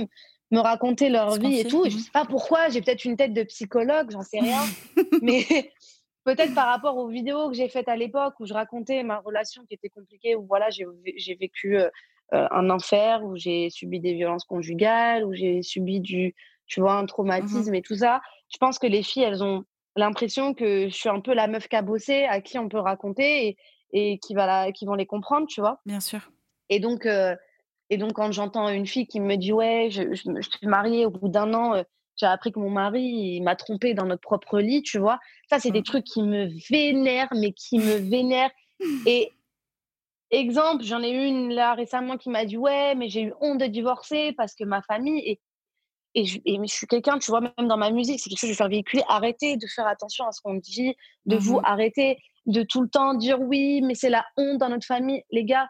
me raconter leur vie et tout. Et je Mmh sais pas pourquoi, j'ai peut-être une tête de psychologue, j'en sais rien. Mais peut-être par rapport aux vidéos que j'ai faites à l'époque où je racontais ma relation qui était compliquée, où voilà, j'ai vé- j'ai vécu euh, euh, un enfer, où j'ai subi des violences conjugales, où j'ai subi du, tu vois, un Mmh traumatisme et tout ça. Je pense que les filles, elles ont l'impression que je suis un peu la meuf cabossée à qui on peut raconter et, et qui, va la, qui vont les comprendre, tu vois? Bien sûr. Et donc, euh, et donc quand j'entends une fille qui me dit ouais, je, je, suis mariée au bout d'un an, euh, j'ai appris que mon mari il m'a trompée dans notre propre lit, tu vois? Ça, c'est des Mmh. trucs qui me vénèrent, mais qui me vénèrent. Et exemple, j'en ai eu une là récemment qui m'a dit ouais, mais j'ai eu honte de divorcer parce que ma famille et et je, et mais je suis quelqu'un, tu vois, même dans ma musique, c'est quelque chose que je vais faire véhiculer. Arrêtez de faire attention à ce qu'on dit de vous. Mmh Arrêtez de tout le temps dire oui, mais c'est la honte dans notre famille. Les gars,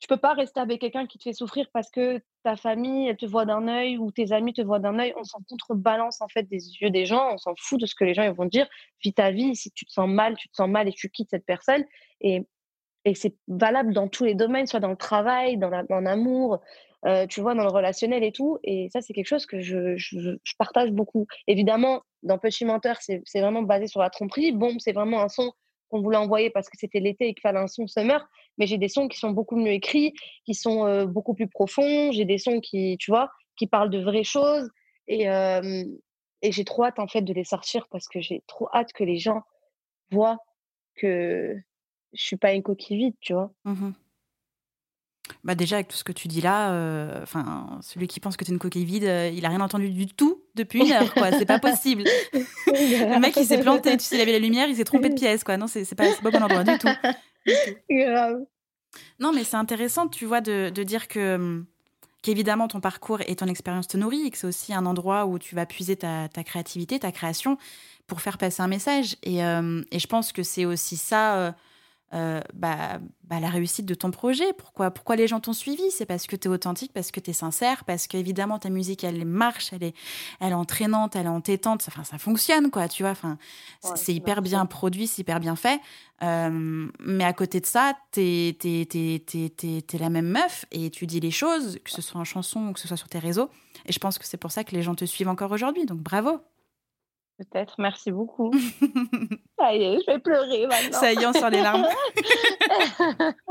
tu peux pas rester avec quelqu'un qui te fait souffrir parce que ta famille, elle te voit d'un œil ou tes amis te voient d'un œil. On s'en contrebalance en fait des yeux des gens. On s'en fout de ce que les gens ils vont dire. Vis ta vie. Si tu te sens mal, tu te sens mal et tu quittes cette personne. Et, et c'est valable dans tous les domaines, soit dans le travail, dans la- dans l'amour, euh, tu vois, dans le relationnel et tout. Et ça, c'est quelque chose que je, je, partage beaucoup. Évidemment, dans Petit Menteur, c'est c'est vraiment basé sur la tromperie. Bon, c'est vraiment un son qu'on voulait envoyer parce que c'était l'été et qu'il fallait un son summer. Mais j'ai des sons qui sont beaucoup mieux écrits, qui sont euh, beaucoup plus profonds. J'ai des sons qui, tu vois, qui parlent de vraies choses. Et, euh, et j'ai trop hâte, en fait, de les sortir parce que j'ai trop hâte que les gens voient que je suis pas une coquille vide, tu vois. Mmh Bah déjà, avec tout ce que tu dis là, euh, enfin, celui qui pense que tu es une coquille vide, euh, il a rien entendu du tout depuis une heure, quoi. C'est pas possible. le mec, il s'est planté, tu sais, il avait la lumière, il s'est trompé de pièce, quoi. Non, c'est pas, pas bon endroit du tout. Grave. Non, mais c'est intéressant, tu vois, de, de dire que hum, qu'évidemment ton parcours et ton expérience te nourrit et que c'est aussi un endroit où tu vas puiser ta, ta, créativité, ta création pour faire passer un message. Et, euh, et je pense que c'est aussi ça. Euh, bah, bah, la réussite de ton projet. Pourquoi, pourquoi les gens t'ont suivi? C'est parce que tu es authentique, parce que tu es sincère, parce qu'évidemment ta musique, elle marche, elle est, elle est entraînante, elle est entêtante, enfin, ça fonctionne, quoi, tu vois. Enfin, c'est hyper bien produit, c'est hyper bien fait. Euh, mais à côté de ça, tu es, es, la même meuf et tu dis les choses, que ce soit en chanson ou que ce soit sur tes réseaux. Et je pense que c'est pour ça que les gens te suivent encore aujourd'hui. Donc bravo Peut-être, merci beaucoup. Ça y est, je vais pleurer maintenant. Ça y est, on sort les larmes.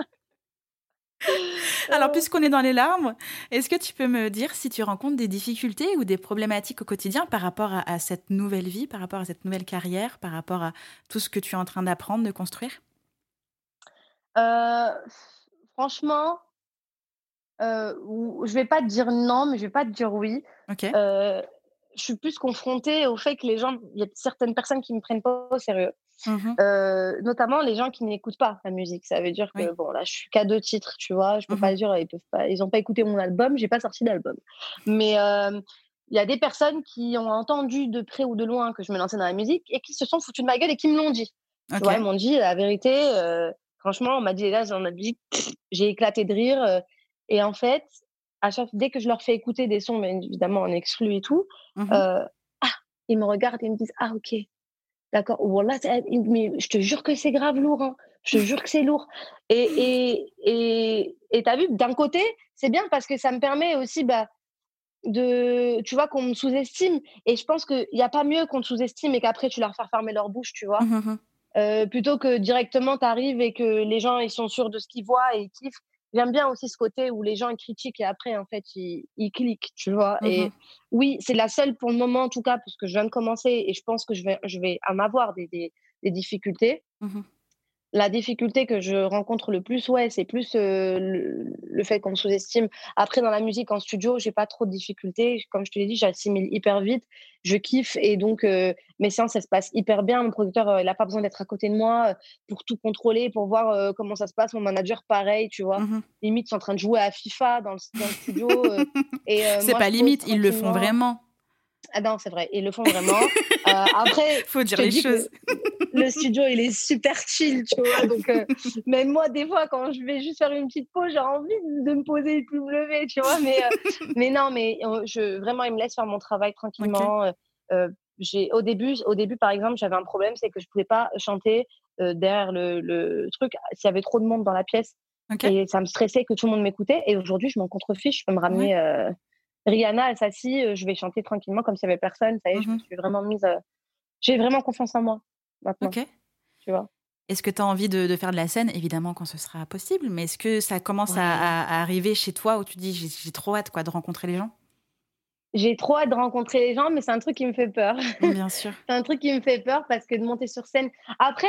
Alors, puisqu'on est dans les larmes, est-ce que tu peux me dire si tu rencontres des difficultés ou des problématiques au quotidien par rapport à, cette nouvelle vie, par rapport à cette nouvelle carrière, par rapport à tout ce que tu es en train d'apprendre, de construire? Euh, Franchement, euh, je vais pas te dire non, mais je vais pas te dire oui. Ok. Euh, je suis plus confrontée au fait que les gens, il y a certaines personnes qui me prennent pas au sérieux. Mmh euh, notamment les gens qui n'écoutent pas la musique. Ça veut dire que bon là, je suis qu'à deux titres, tu vois. Je peux mmh pas dire ils peuvent pas, ils ont pas écouté mon album, j'ai pas sorti d'album. Mais euh, il y a des personnes qui ont entendu de près ou de loin que je me lançais dans la musique et qui se sont foutus de ma gueule et qui me l'ont dit. Tu vois, ils m'ont dit la vérité. Euh, franchement, on m'a dit là, ai dit, j'ai éclaté de rire. et en fait, à chaque, dès que je leur fais écouter des sons, mais évidemment en exclu et tout, mmh euh, ah, ils me regardent et ils me disent Ah, ok, d'accord. Voilà, mais je te jure que c'est grave lourd. Hein. Je te jure que c'est lourd. Et et et t'as vu, d'un côté, c'est bien parce que ça me permet aussi bah, de, tu vois, qu'on me sous-estime. Et je pense qu'il n'y a pas mieux qu'on te sous-estime et qu'après tu leur fais fermer leur bouche, tu vois. Mmh euh, plutôt que directement tu arrives et que les gens ils sont sûrs de ce qu'ils voient et ils kiffent j'aime bien aussi ce côté où les gens critiquent et après, en fait, ils, cliquent, tu vois? Mmh et oui, c'est la seule pour le moment, en tout cas, parce que je viens de commencer et je pense que je vais, je vais en avoir des, des, des difficultés. Mmh la difficulté que je rencontre le plus, ouais, c'est plus le, fait qu'on me sous-estime. Après, dans la musique en studio, j'ai pas trop de difficultés. Comme je te l'ai dit, j'assimile hyper vite. Je kiffe et donc mes séances, ça se passe hyper bien. Mon producteur, il a pas besoin d'être à côté de moi pour tout contrôler, pour voir comment ça se passe. Mon manager, pareil, tu vois. Mmh limite, ils sont en train de jouer à FIFA dans le, studio. et c'est pas limite, ils le font vraiment. Ah non, c'est vrai, ils le font vraiment. euh, après, faut dire les choses. Le studio, il est super chill, tu vois. Donc, euh, même moi, des fois, quand je vais juste faire une petite pause, j'ai envie de me poser et de me lever, tu vois. Mais, euh, mais non, mais je, vraiment, il me laisse faire mon travail tranquillement. j'ai au début, au début, par exemple, j'avais un problème, c'est que je pouvais pas chanter derrière le, le truc s'il y avait trop de monde dans la pièce. Et ça me stressait que tout le monde m'écoutait. Et aujourd'hui, je m'en contrefiche. Je peux me ramener. Rihanna, elle s'assit, je vais chanter tranquillement comme s'il n'y avait personne. Ça y est, je me mmh suis vraiment mise. J'ai vraiment confiance en moi maintenant. Ok. Tu vois. Est-ce que tu as envie de, faire de la scène? Évidemment, quand ce sera possible. Mais est-ce que ça commence à, arriver chez toi où tu dis j'ai trop hâte quoi, de rencontrer les gens? J'ai trop hâte de rencontrer les gens, mais c'est un truc qui me fait peur. Bien sûr. c'est un truc qui me fait peur parce que de monter sur scène. Après,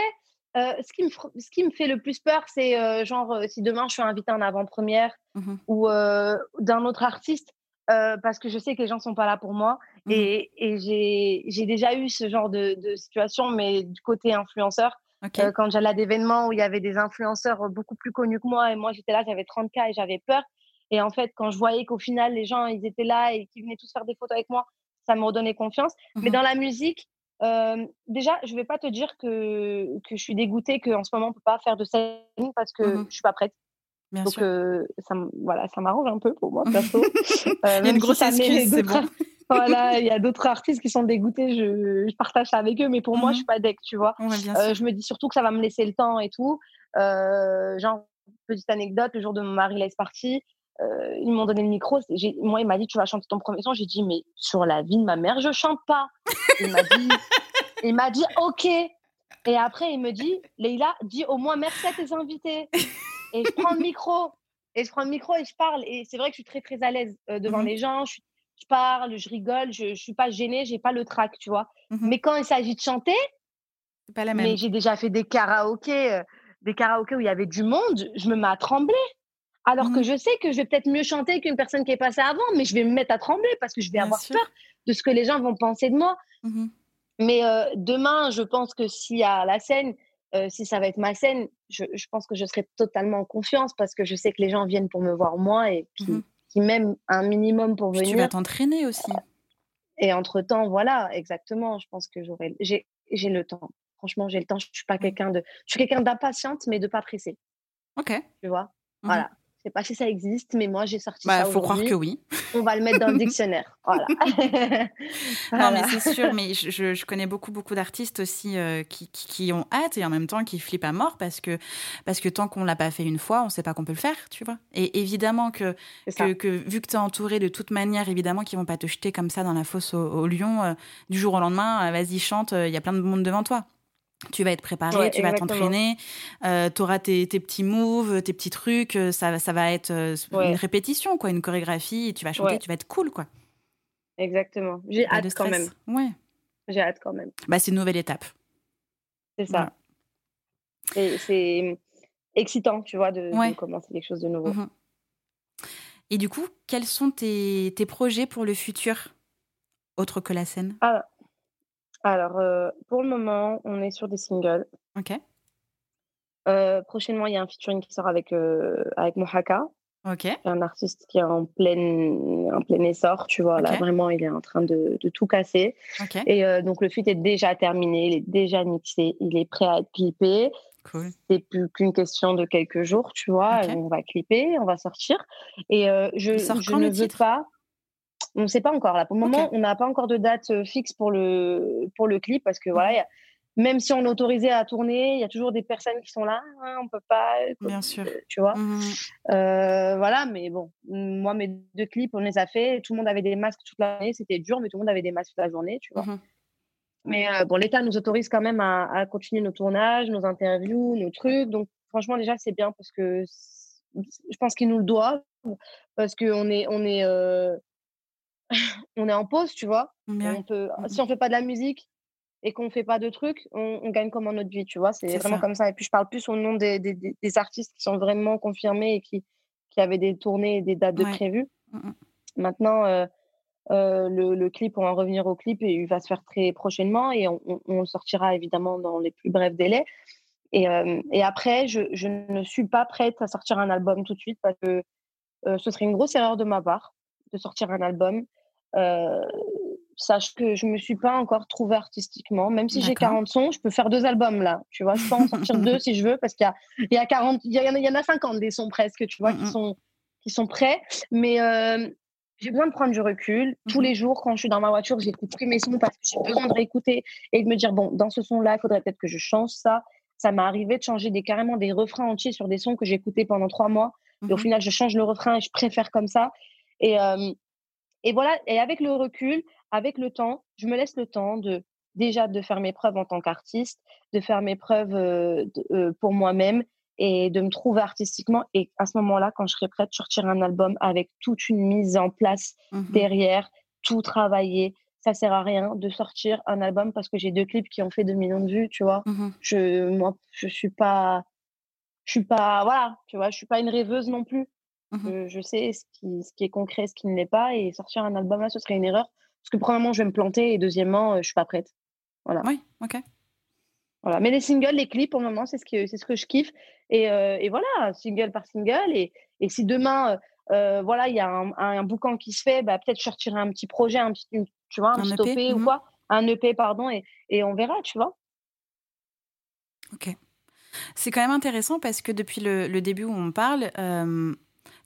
ce, qui me, ce qui me fait le plus peur, c'est genre si demain je suis invitée en avant-première mmh ou d'un autre artiste, euh, parce que je sais que les gens ne sont pas là pour moi. Mmh. Et, et j'ai déjà eu ce genre de, de, situation, mais du côté influenceur. Euh, quand j'allais à des événements où il y avait des influenceurs beaucoup plus connus que moi, et moi j'étais là, j'avais 30K et j'avais peur. Et en fait, quand je voyais qu'au final, les gens, ils étaient là et qu'ils venaient tous faire des photos avec moi, ça me redonnait confiance. Mais mmh dans la musique, euh, déjà, je ne vais pas te dire que, que je suis dégoûtée qu'en ce moment, on ne peut pas faire de scène parce que mmh je ne suis pas prête. Donc, ça, voilà, ça m'arrange un peu pour moi, perso. Euh, il y a une grosse excuse, c'est bon. voilà, il y a d'autres artistes qui sont dégoûtés, je, je, partage ça avec eux, mais pour moi, je mmh suis pas deck, tu vois. euh, je me dis surtout que ça va me laisser le temps et tout. Euh, genre, petite anecdote, le jour de mon mari laisse partie, euh, ils m'ont donné le micro. Moi, il m'a dit, tu vas chanter ton premier son. J'ai dit, mais sur la vie de ma mère, je chante pas. Il m'a dit, il m'a dit, ok. Et après, il me dit, Leïla, dis au moins merci à tes invités et je prends le micro. Et je prends le micro et je parle. Et c'est vrai que je suis très très à l'aise euh, devant mmh les gens. Je, parle je rigole je, je suis pas gênée j'ai pas le trac tu vois. Mmh mais quand il s'agit de chanter c'est pas la même. mais j'ai déjà fait des karaokés euh, des karaokés où il y avait du monde je me mets à trembler. Alors que mmh. je sais que je vais peut-être mieux chanter qu'une personne qui est passée avant, mais je vais me mettre à trembler parce que je vais avoir peur de ce que les gens vont penser de moi. Mais euh, demain, je pense que s'il y a la scène, euh, si ça va être ma scène, je, pense que je serai totalement en confiance parce que je sais que les gens viennent pour me voir moi et qui, mmh m'aiment un minimum pour venir. Tu vas t'entraîner aussi. Et entre-temps, voilà, exactement. Je pense que j'aurai, j'ai, le temps. Franchement, j'ai le temps. Je suis pas quelqu'un de, je suis quelqu'un d'impatiente, mais de pas pressé. Ok. Tu vois? Voilà. Je sais pas si ça existe, mais moi j'ai sorti bah, ça. Il faut croire que oui. On va le mettre dans le dictionnaire. Voilà. Non, mais c'est sûr. Mais je, je, connais beaucoup, beaucoup d'artistes aussi euh, qui, qui, ont hâte et en même temps qui flippent à mort parce que, parce que tant qu'on l'a pas fait une fois, on sait pas qu'on peut le faire, tu vois. Et évidemment que, que, vu que tu es entouré de toute manière, évidemment qu'ils vont pas te jeter comme ça dans la fosse au, lion euh, du jour au lendemain. Euh, vas-y, chante, il y a plein de monde devant toi tu vas être préparé, tu vas t'entraîner, euh, tu auras tes, petits moves, tes petits trucs, euh, ça, ça va être euh, une répétition, quoi, une chorégraphie, tu vas chanter, tu vas être cool, quoi. Exactement. J'ai hâte quand même. Ouais. J'ai hâte quand même. Bah, c'est une nouvelle étape. C'est ça. C'est excitant, tu vois, de, commencer quelque chose de nouveau. Mmh Et du coup, quels sont tes, tes projets pour le futur, autre que la scène? Ah, alors, euh, pour le moment, on est sur des singles. OK. Euh, prochainement, il y a un featuring qui sort avec, euh, avec Mohaka, OK. un artiste qui est en plein, en plein essor, tu vois. Là, vraiment, il est en train de, de tout casser. OK. Et donc, le feat est déjà terminé, il est déjà mixé, il est prêt à être clippé. Cool. C'est plus qu'une question de quelques jours, tu vois. On va clipper, on va sortir. Et je, je ne veux pas. On ne sait pas encore. Là, pour le moment, on n'a pas encore de date euh, fixe pour le, pour le clip parce que voilà, mmh. même si on est autorisé à tourner, il y a toujours des personnes qui sont là. Hein, on peut pas. Bien sûr. Tu vois. Mmh. Euh, voilà, mais bon, moi, mes deux clips, on les a fait. Tout le monde avait des masques toute l'année. C'était dur, mais tout le monde avait des masques toute la journée, tu vois. Mmh. Mais euh, bon, l'État nous autorise quand même à, continuer nos tournages, nos interviews, nos trucs. Donc, franchement, déjà, c'est bien parce que je pense qu'ils nous le doivent parce qu'on est, on est, on est en pause, tu vois? On peut, mmh si on fait pas de la musique et qu'on fait pas de trucs, on, gagne comme notre vie, tu vois? C'est vraiment comme ça. Et puis je parle plus au nom des, des, artistes qui sont vraiment confirmés et qui, qui avaient des tournées et des dates de prévues. Mmh Maintenant, euh, euh, le, clip, on va revenir au clip et il va se faire très prochainement et on, on, sortira évidemment dans les plus brefs délais. Et, euh, et après, je, je, ne suis pas prête à sortir un album tout de suite parce que ce serait une grosse erreur de ma part de sortir un album. Euh, sache que je me suis pas encore trouvée artistiquement. Même si j'ai 40 sons, je peux faire deux albums là. Tu vois, je peux en sortir deux si je veux parce qu'il y a, il y a 40, il y, en a, il y en a 50 des sons presque, tu vois, qui sont, qui sont prêts. Mais euh, j'ai besoin de prendre du recul. Tous mmh les jours, quand je suis dans ma voiture, j'écoute plus mes sons parce que j'ai besoin de réécouter et de me dire, bon, dans ce son-là, il faudrait peut-être que je change ça. Ça m'est arrivé de changer des, carrément des refrains entiers sur des sons que j'écoutais pendant trois mois. Et au mmh final, je change le refrain et je préfère comme ça. Et, euh, et voilà, et avec le recul, avec le temps, je me laisse le temps de déjà de faire mes preuves en tant qu'artiste, de faire mes preuves euh, euh, pour moi-même et de me trouver artistiquement. Et à ce moment-là, quand je serai prête, sortir un album avec toute une mise en place mmh derrière, tout travailler. Ça sert à rien de sortir un album parce que j'ai deux clips qui ont fait 2 millions de vues, tu vois. Mmh je, moi, je suis pas, je suis pas, voilà, tu vois, je suis pas une rêveuse non plus. Mmh je, sais ce qui, ce qui est concret, ce qui ne l'est pas. Et sortir un album là, ce serait une erreur. Parce que premièrement, je vais me planter. Et deuxièmement, je suis pas prête. Voilà. Oui, ok. Voilà. Mais les singles, les clips, pour le moment, c'est ce, que, c'est ce que je kiffe. Et, et, voilà, single par single. Et, et si demain, voilà, il y a un, un, boucan qui se fait, bah, peut-être je sortirai un petit projet, un petit, tu vois, un, petit EP, ou mmh quoi. Un EP, pardon. Et, et on verra, tu vois. Ok. C'est quand même intéressant parce que depuis le, le début où on parle,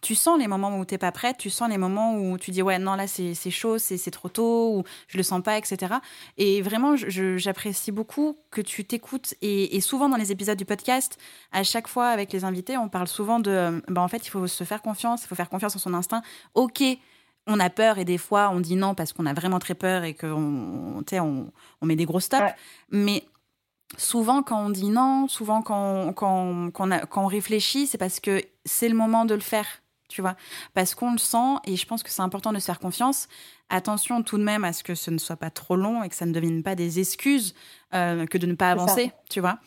tu sens les moments où tu n'es pas prête, tu sens les moments où tu dis ouais non là c'est chaud, c'est trop tôt, ou je le sens pas, etc. Et vraiment j'apprécie beaucoup que tu t'écoutes et, souvent dans les épisodes du podcast, à chaque fois avec les invités, on parle souvent de bah, en fait il faut se faire confiance, il faut faire confiance en son instinct. Ok, on a peur et des fois on dit non parce qu'on a vraiment très peur et qu'on on, on met des gros stops, mais souvent quand on dit non, souvent quand, quand, quand on réfléchit, c'est parce que c'est le moment de le faire tu vois, parce qu'on le sent et je pense que c'est important de se faire confiance. Attention tout de même à ce que ce ne soit pas trop long et que ça ne devienne pas des excuses euh, que de ne pas avancer, tu vois.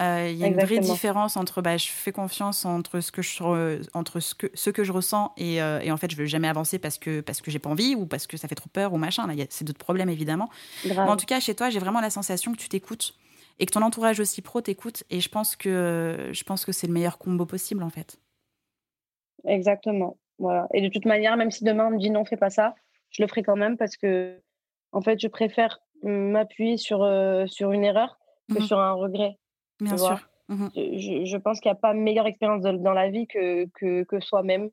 Euh, il y a une vraie différence entre bah, je fais confiance entre ce que je, entre ce que, ce que je ressens et, euh, et en fait je veux jamais avancer parce que, parce que j'ai pas envie ou parce que ça fait trop peur ou machin. Là, c'est d'autres problèmes évidemment. Mais en tout cas, chez toi, j'ai vraiment la sensation que tu t'écoutes et que ton entourage aussi pro t'écoute. Et je pense que, je pense que c'est le meilleur combo possible en fait. Exactement. Voilà. Et de toute manière, même si demain on me dit non, fais pas ça, je le ferai quand même parce que en fait, je préfère m'appuyer sur, euh, sur une erreur que mmh sur un regret. Bien sûr. Mmh je, je, pense qu'il n'y a pas meilleure expérience dans la vie que, que, que soi-même.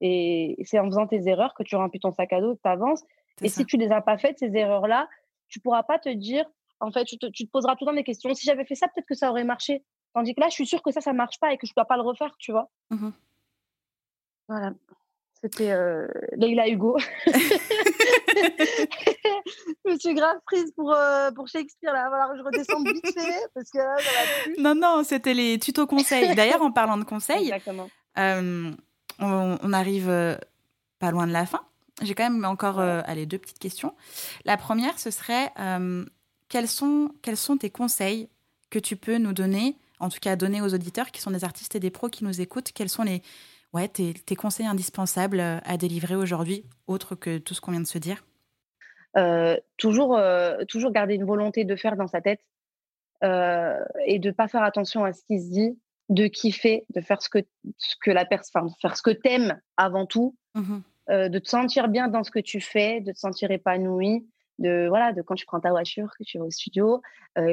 Et c'est en faisant tes erreurs que tu remplis ton sac à dos, tu avances. Et si tu ne les as pas faites, ces erreurs-là, tu ne pourras pas te dire, en fait, tu te, tu te poseras tout le temps des questions. Si j'avais fait ça, peut-être que ça aurait marché. Tandis que là, je suis sûre que ça, ça ne marche pas et que je ne dois pas le refaire, tu vois? Mmh voilà. C'était euh, Leila Hugo. je me suis grave prise pour, euh, pour Shakespeare. Là. Voilà, je redescends vite fait parce que là, ça. Non, non, c'était les tutos conseils. D'ailleurs, en parlant de conseils, euh, on, arrive euh, pas loin de la fin. J'ai quand même encore allez, deux petites questions. La première, ce serait quels, sont, quels sont tes conseils que tu peux nous donner, en tout cas donner aux auditeurs qui sont des artistes et des pros qui nous écoutent? Quels sont les, ouais, tes, tes conseils indispensables à délivrer aujourd'hui, autre que tout ce qu'on vient de se dire? Euh, toujours, euh, toujours garder une volonté de faire dans sa tête euh, et de pas faire attention à ce qui se dit, de kiffer, de faire ce que, ce que la personne, faire ce que t'aimes avant tout, mmh de te sentir bien dans ce que tu fais, de te sentir épanoui, de voilà, de quand tu prends ta voiture, que tu vas au studio,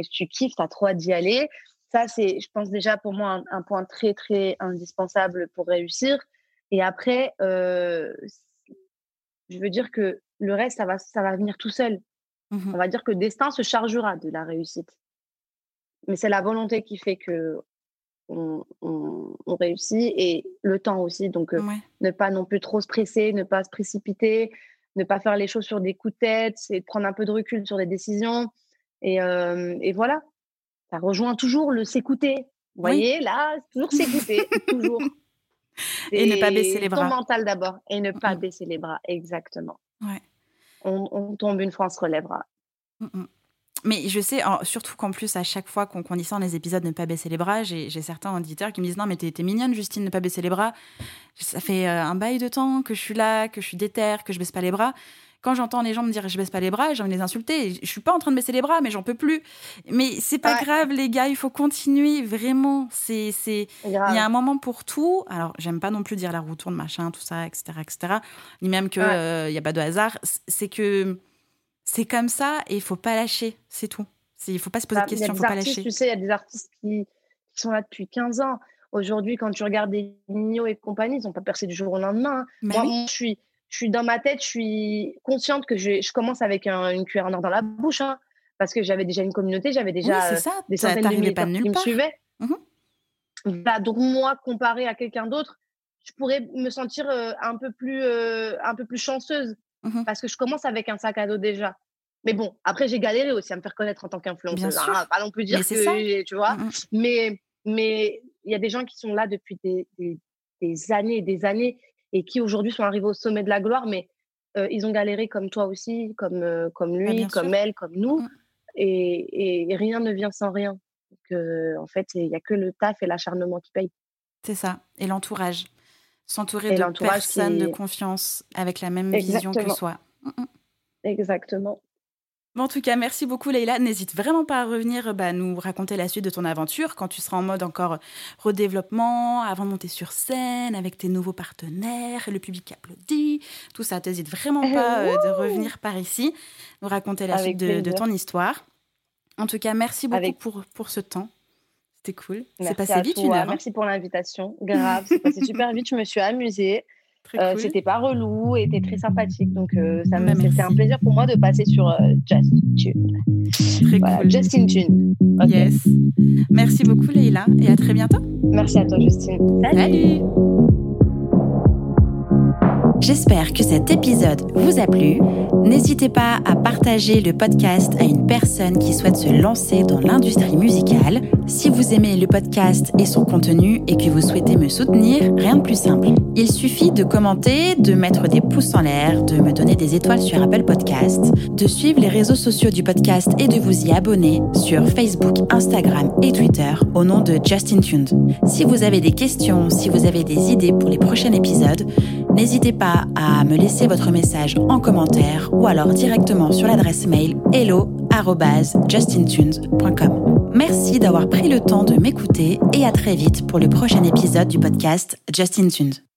tu kiffes, tu as trop hâte d'y aller. Ça, c'est, je pense déjà pour moi un, un, point très très indispensable pour réussir. Et après, je veux dire que le reste, ça va, ça va venir tout seul. Mmh On va dire que le destin se chargera de la réussite. Mais c'est la volonté qui fait que on, réussit et le temps aussi. Donc, euh, ne pas non plus trop se presser, ne pas se précipiter, ne pas faire les choses sur des coups de tête, c'est prendre un peu de recul sur les décisions. Et, euh, et voilà, ça rejoint toujours le s'écouter. Vous voyez, là, toujours s'écouter, toujours. Et, ne pas baisser les bras. mental d'abord et ne pas baisser les bras, exactement. Ouais on, tombe une fois, on se relèvera. Mm, mm. Mais je sais, surtout qu'en plus, à chaque fois qu'on dit ça dans les épisodes, ne pas baisser les bras, j'ai certains auditeurs qui me disent Non, mais t'es mignonne, Justine, ne pas baisser les bras. Ça fait euh, un bail de temps que je suis là, que je suis déterre, que je baisse pas les bras quand j'entends les gens me dire je baisse pas les bras, j'ai envie de les insulter. Je suis pas en train de baisser les bras, mais j'en peux plus. Mais c'est pas grave, les gars, il faut continuer vraiment. C'est, c'est, il y a un moment pour tout. Alors, j'aime pas non plus dire la roue tourne, machin, tout ça, etc., etc. Ni même que il euh, y a pas de hasard. C'est que c'est comme ça et il faut pas lâcher, c'est tout. Il faut pas se poser de questions, il faut pas lâcher. Tu sais, il y a des artistes qui, sont là depuis 15 ans. Aujourd'hui, quand tu regardes des Nino et compagnie, ils n'ont pas percé du jour au lendemain. Moi, je suis je suis dans ma tête, je suis consciente que je, je commence avec une cuillère en or dans la bouche, hein, parce que j'avais déjà une communauté, j'avais déjà euh, des centaines de milliers qui me suivaient. Mmh donc moi, comparé à quelqu'un d'autre, je pourrais me sentir euh, un peu plus, euh, un peu plus chanceuse, mmh parce que je commence avec un sac à dos déjà. Mais bon, après j'ai galéré aussi à me faire connaître en tant qu'influenceuse. Hein, pas non plus dire que, tu vois. Mmh mais mais il y a des gens qui sont là depuis des, des, des années et des années et qui aujourd'hui sont arrivés au sommet de la gloire, mais euh, ils ont galéré comme toi aussi, comme, euh, comme bah, lui, comme elle, comme nous. Mmh. Et, et, rien ne vient sans rien. Que, en fait, il n'y a que le taf et l'acharnement qui payent. C'est ça. Et l'entourage. S'entourer de personnes de confiance avec la même vision que soi. Mmh, mmh. En tout cas, merci beaucoup Leïla. N'hésite vraiment pas à revenir bah, nous raconter la suite de ton aventure quand tu seras en mode encore redéveloppement, avant de monter sur scène avec tes nouveaux partenaires, le public applaudit, tout ça. N'hésite vraiment eh pas euh, de revenir par ici, nous raconter la suite de, ton histoire. En tout cas, merci beaucoup pour, pour ce temps. C'était cool. C'est passé vite une heure. Hein. Merci pour l'invitation. Grave, c'est passé super vite. Je me suis amusée. Euh, c'était pas relou était très sympathique. Donc, euh, ça bah, c'était un plaisir pour moi de passer sur euh, Just Tune. Très cool. Just Tune. Yes. Merci beaucoup, Leïla, et à très bientôt. Merci à toi, Justine. Salut. J'espère que cet épisode vous a plu. N'hésitez pas à partager le podcast à une personne qui souhaite se lancer dans l'industrie musicale. Si vous aimez le podcast et son contenu et que vous souhaitez me soutenir, rien de plus simple. Il suffit de commenter, de mettre des pouces en l'air, de me donner des étoiles sur Apple Podcast, de suivre les réseaux sociaux du podcast et de vous y abonner sur Facebook, Instagram et Twitter au nom de Justin Tuned. Si vous avez des questions, si vous avez des idées pour les prochains épisodes, n'hésitez à me laisser votre message en commentaire ou alors directement sur l'adresse mail hello@justintunes.com. Merci d'avoir pris le temps de m'écouter et à très vite pour le prochain épisode du podcast Justin Tunes.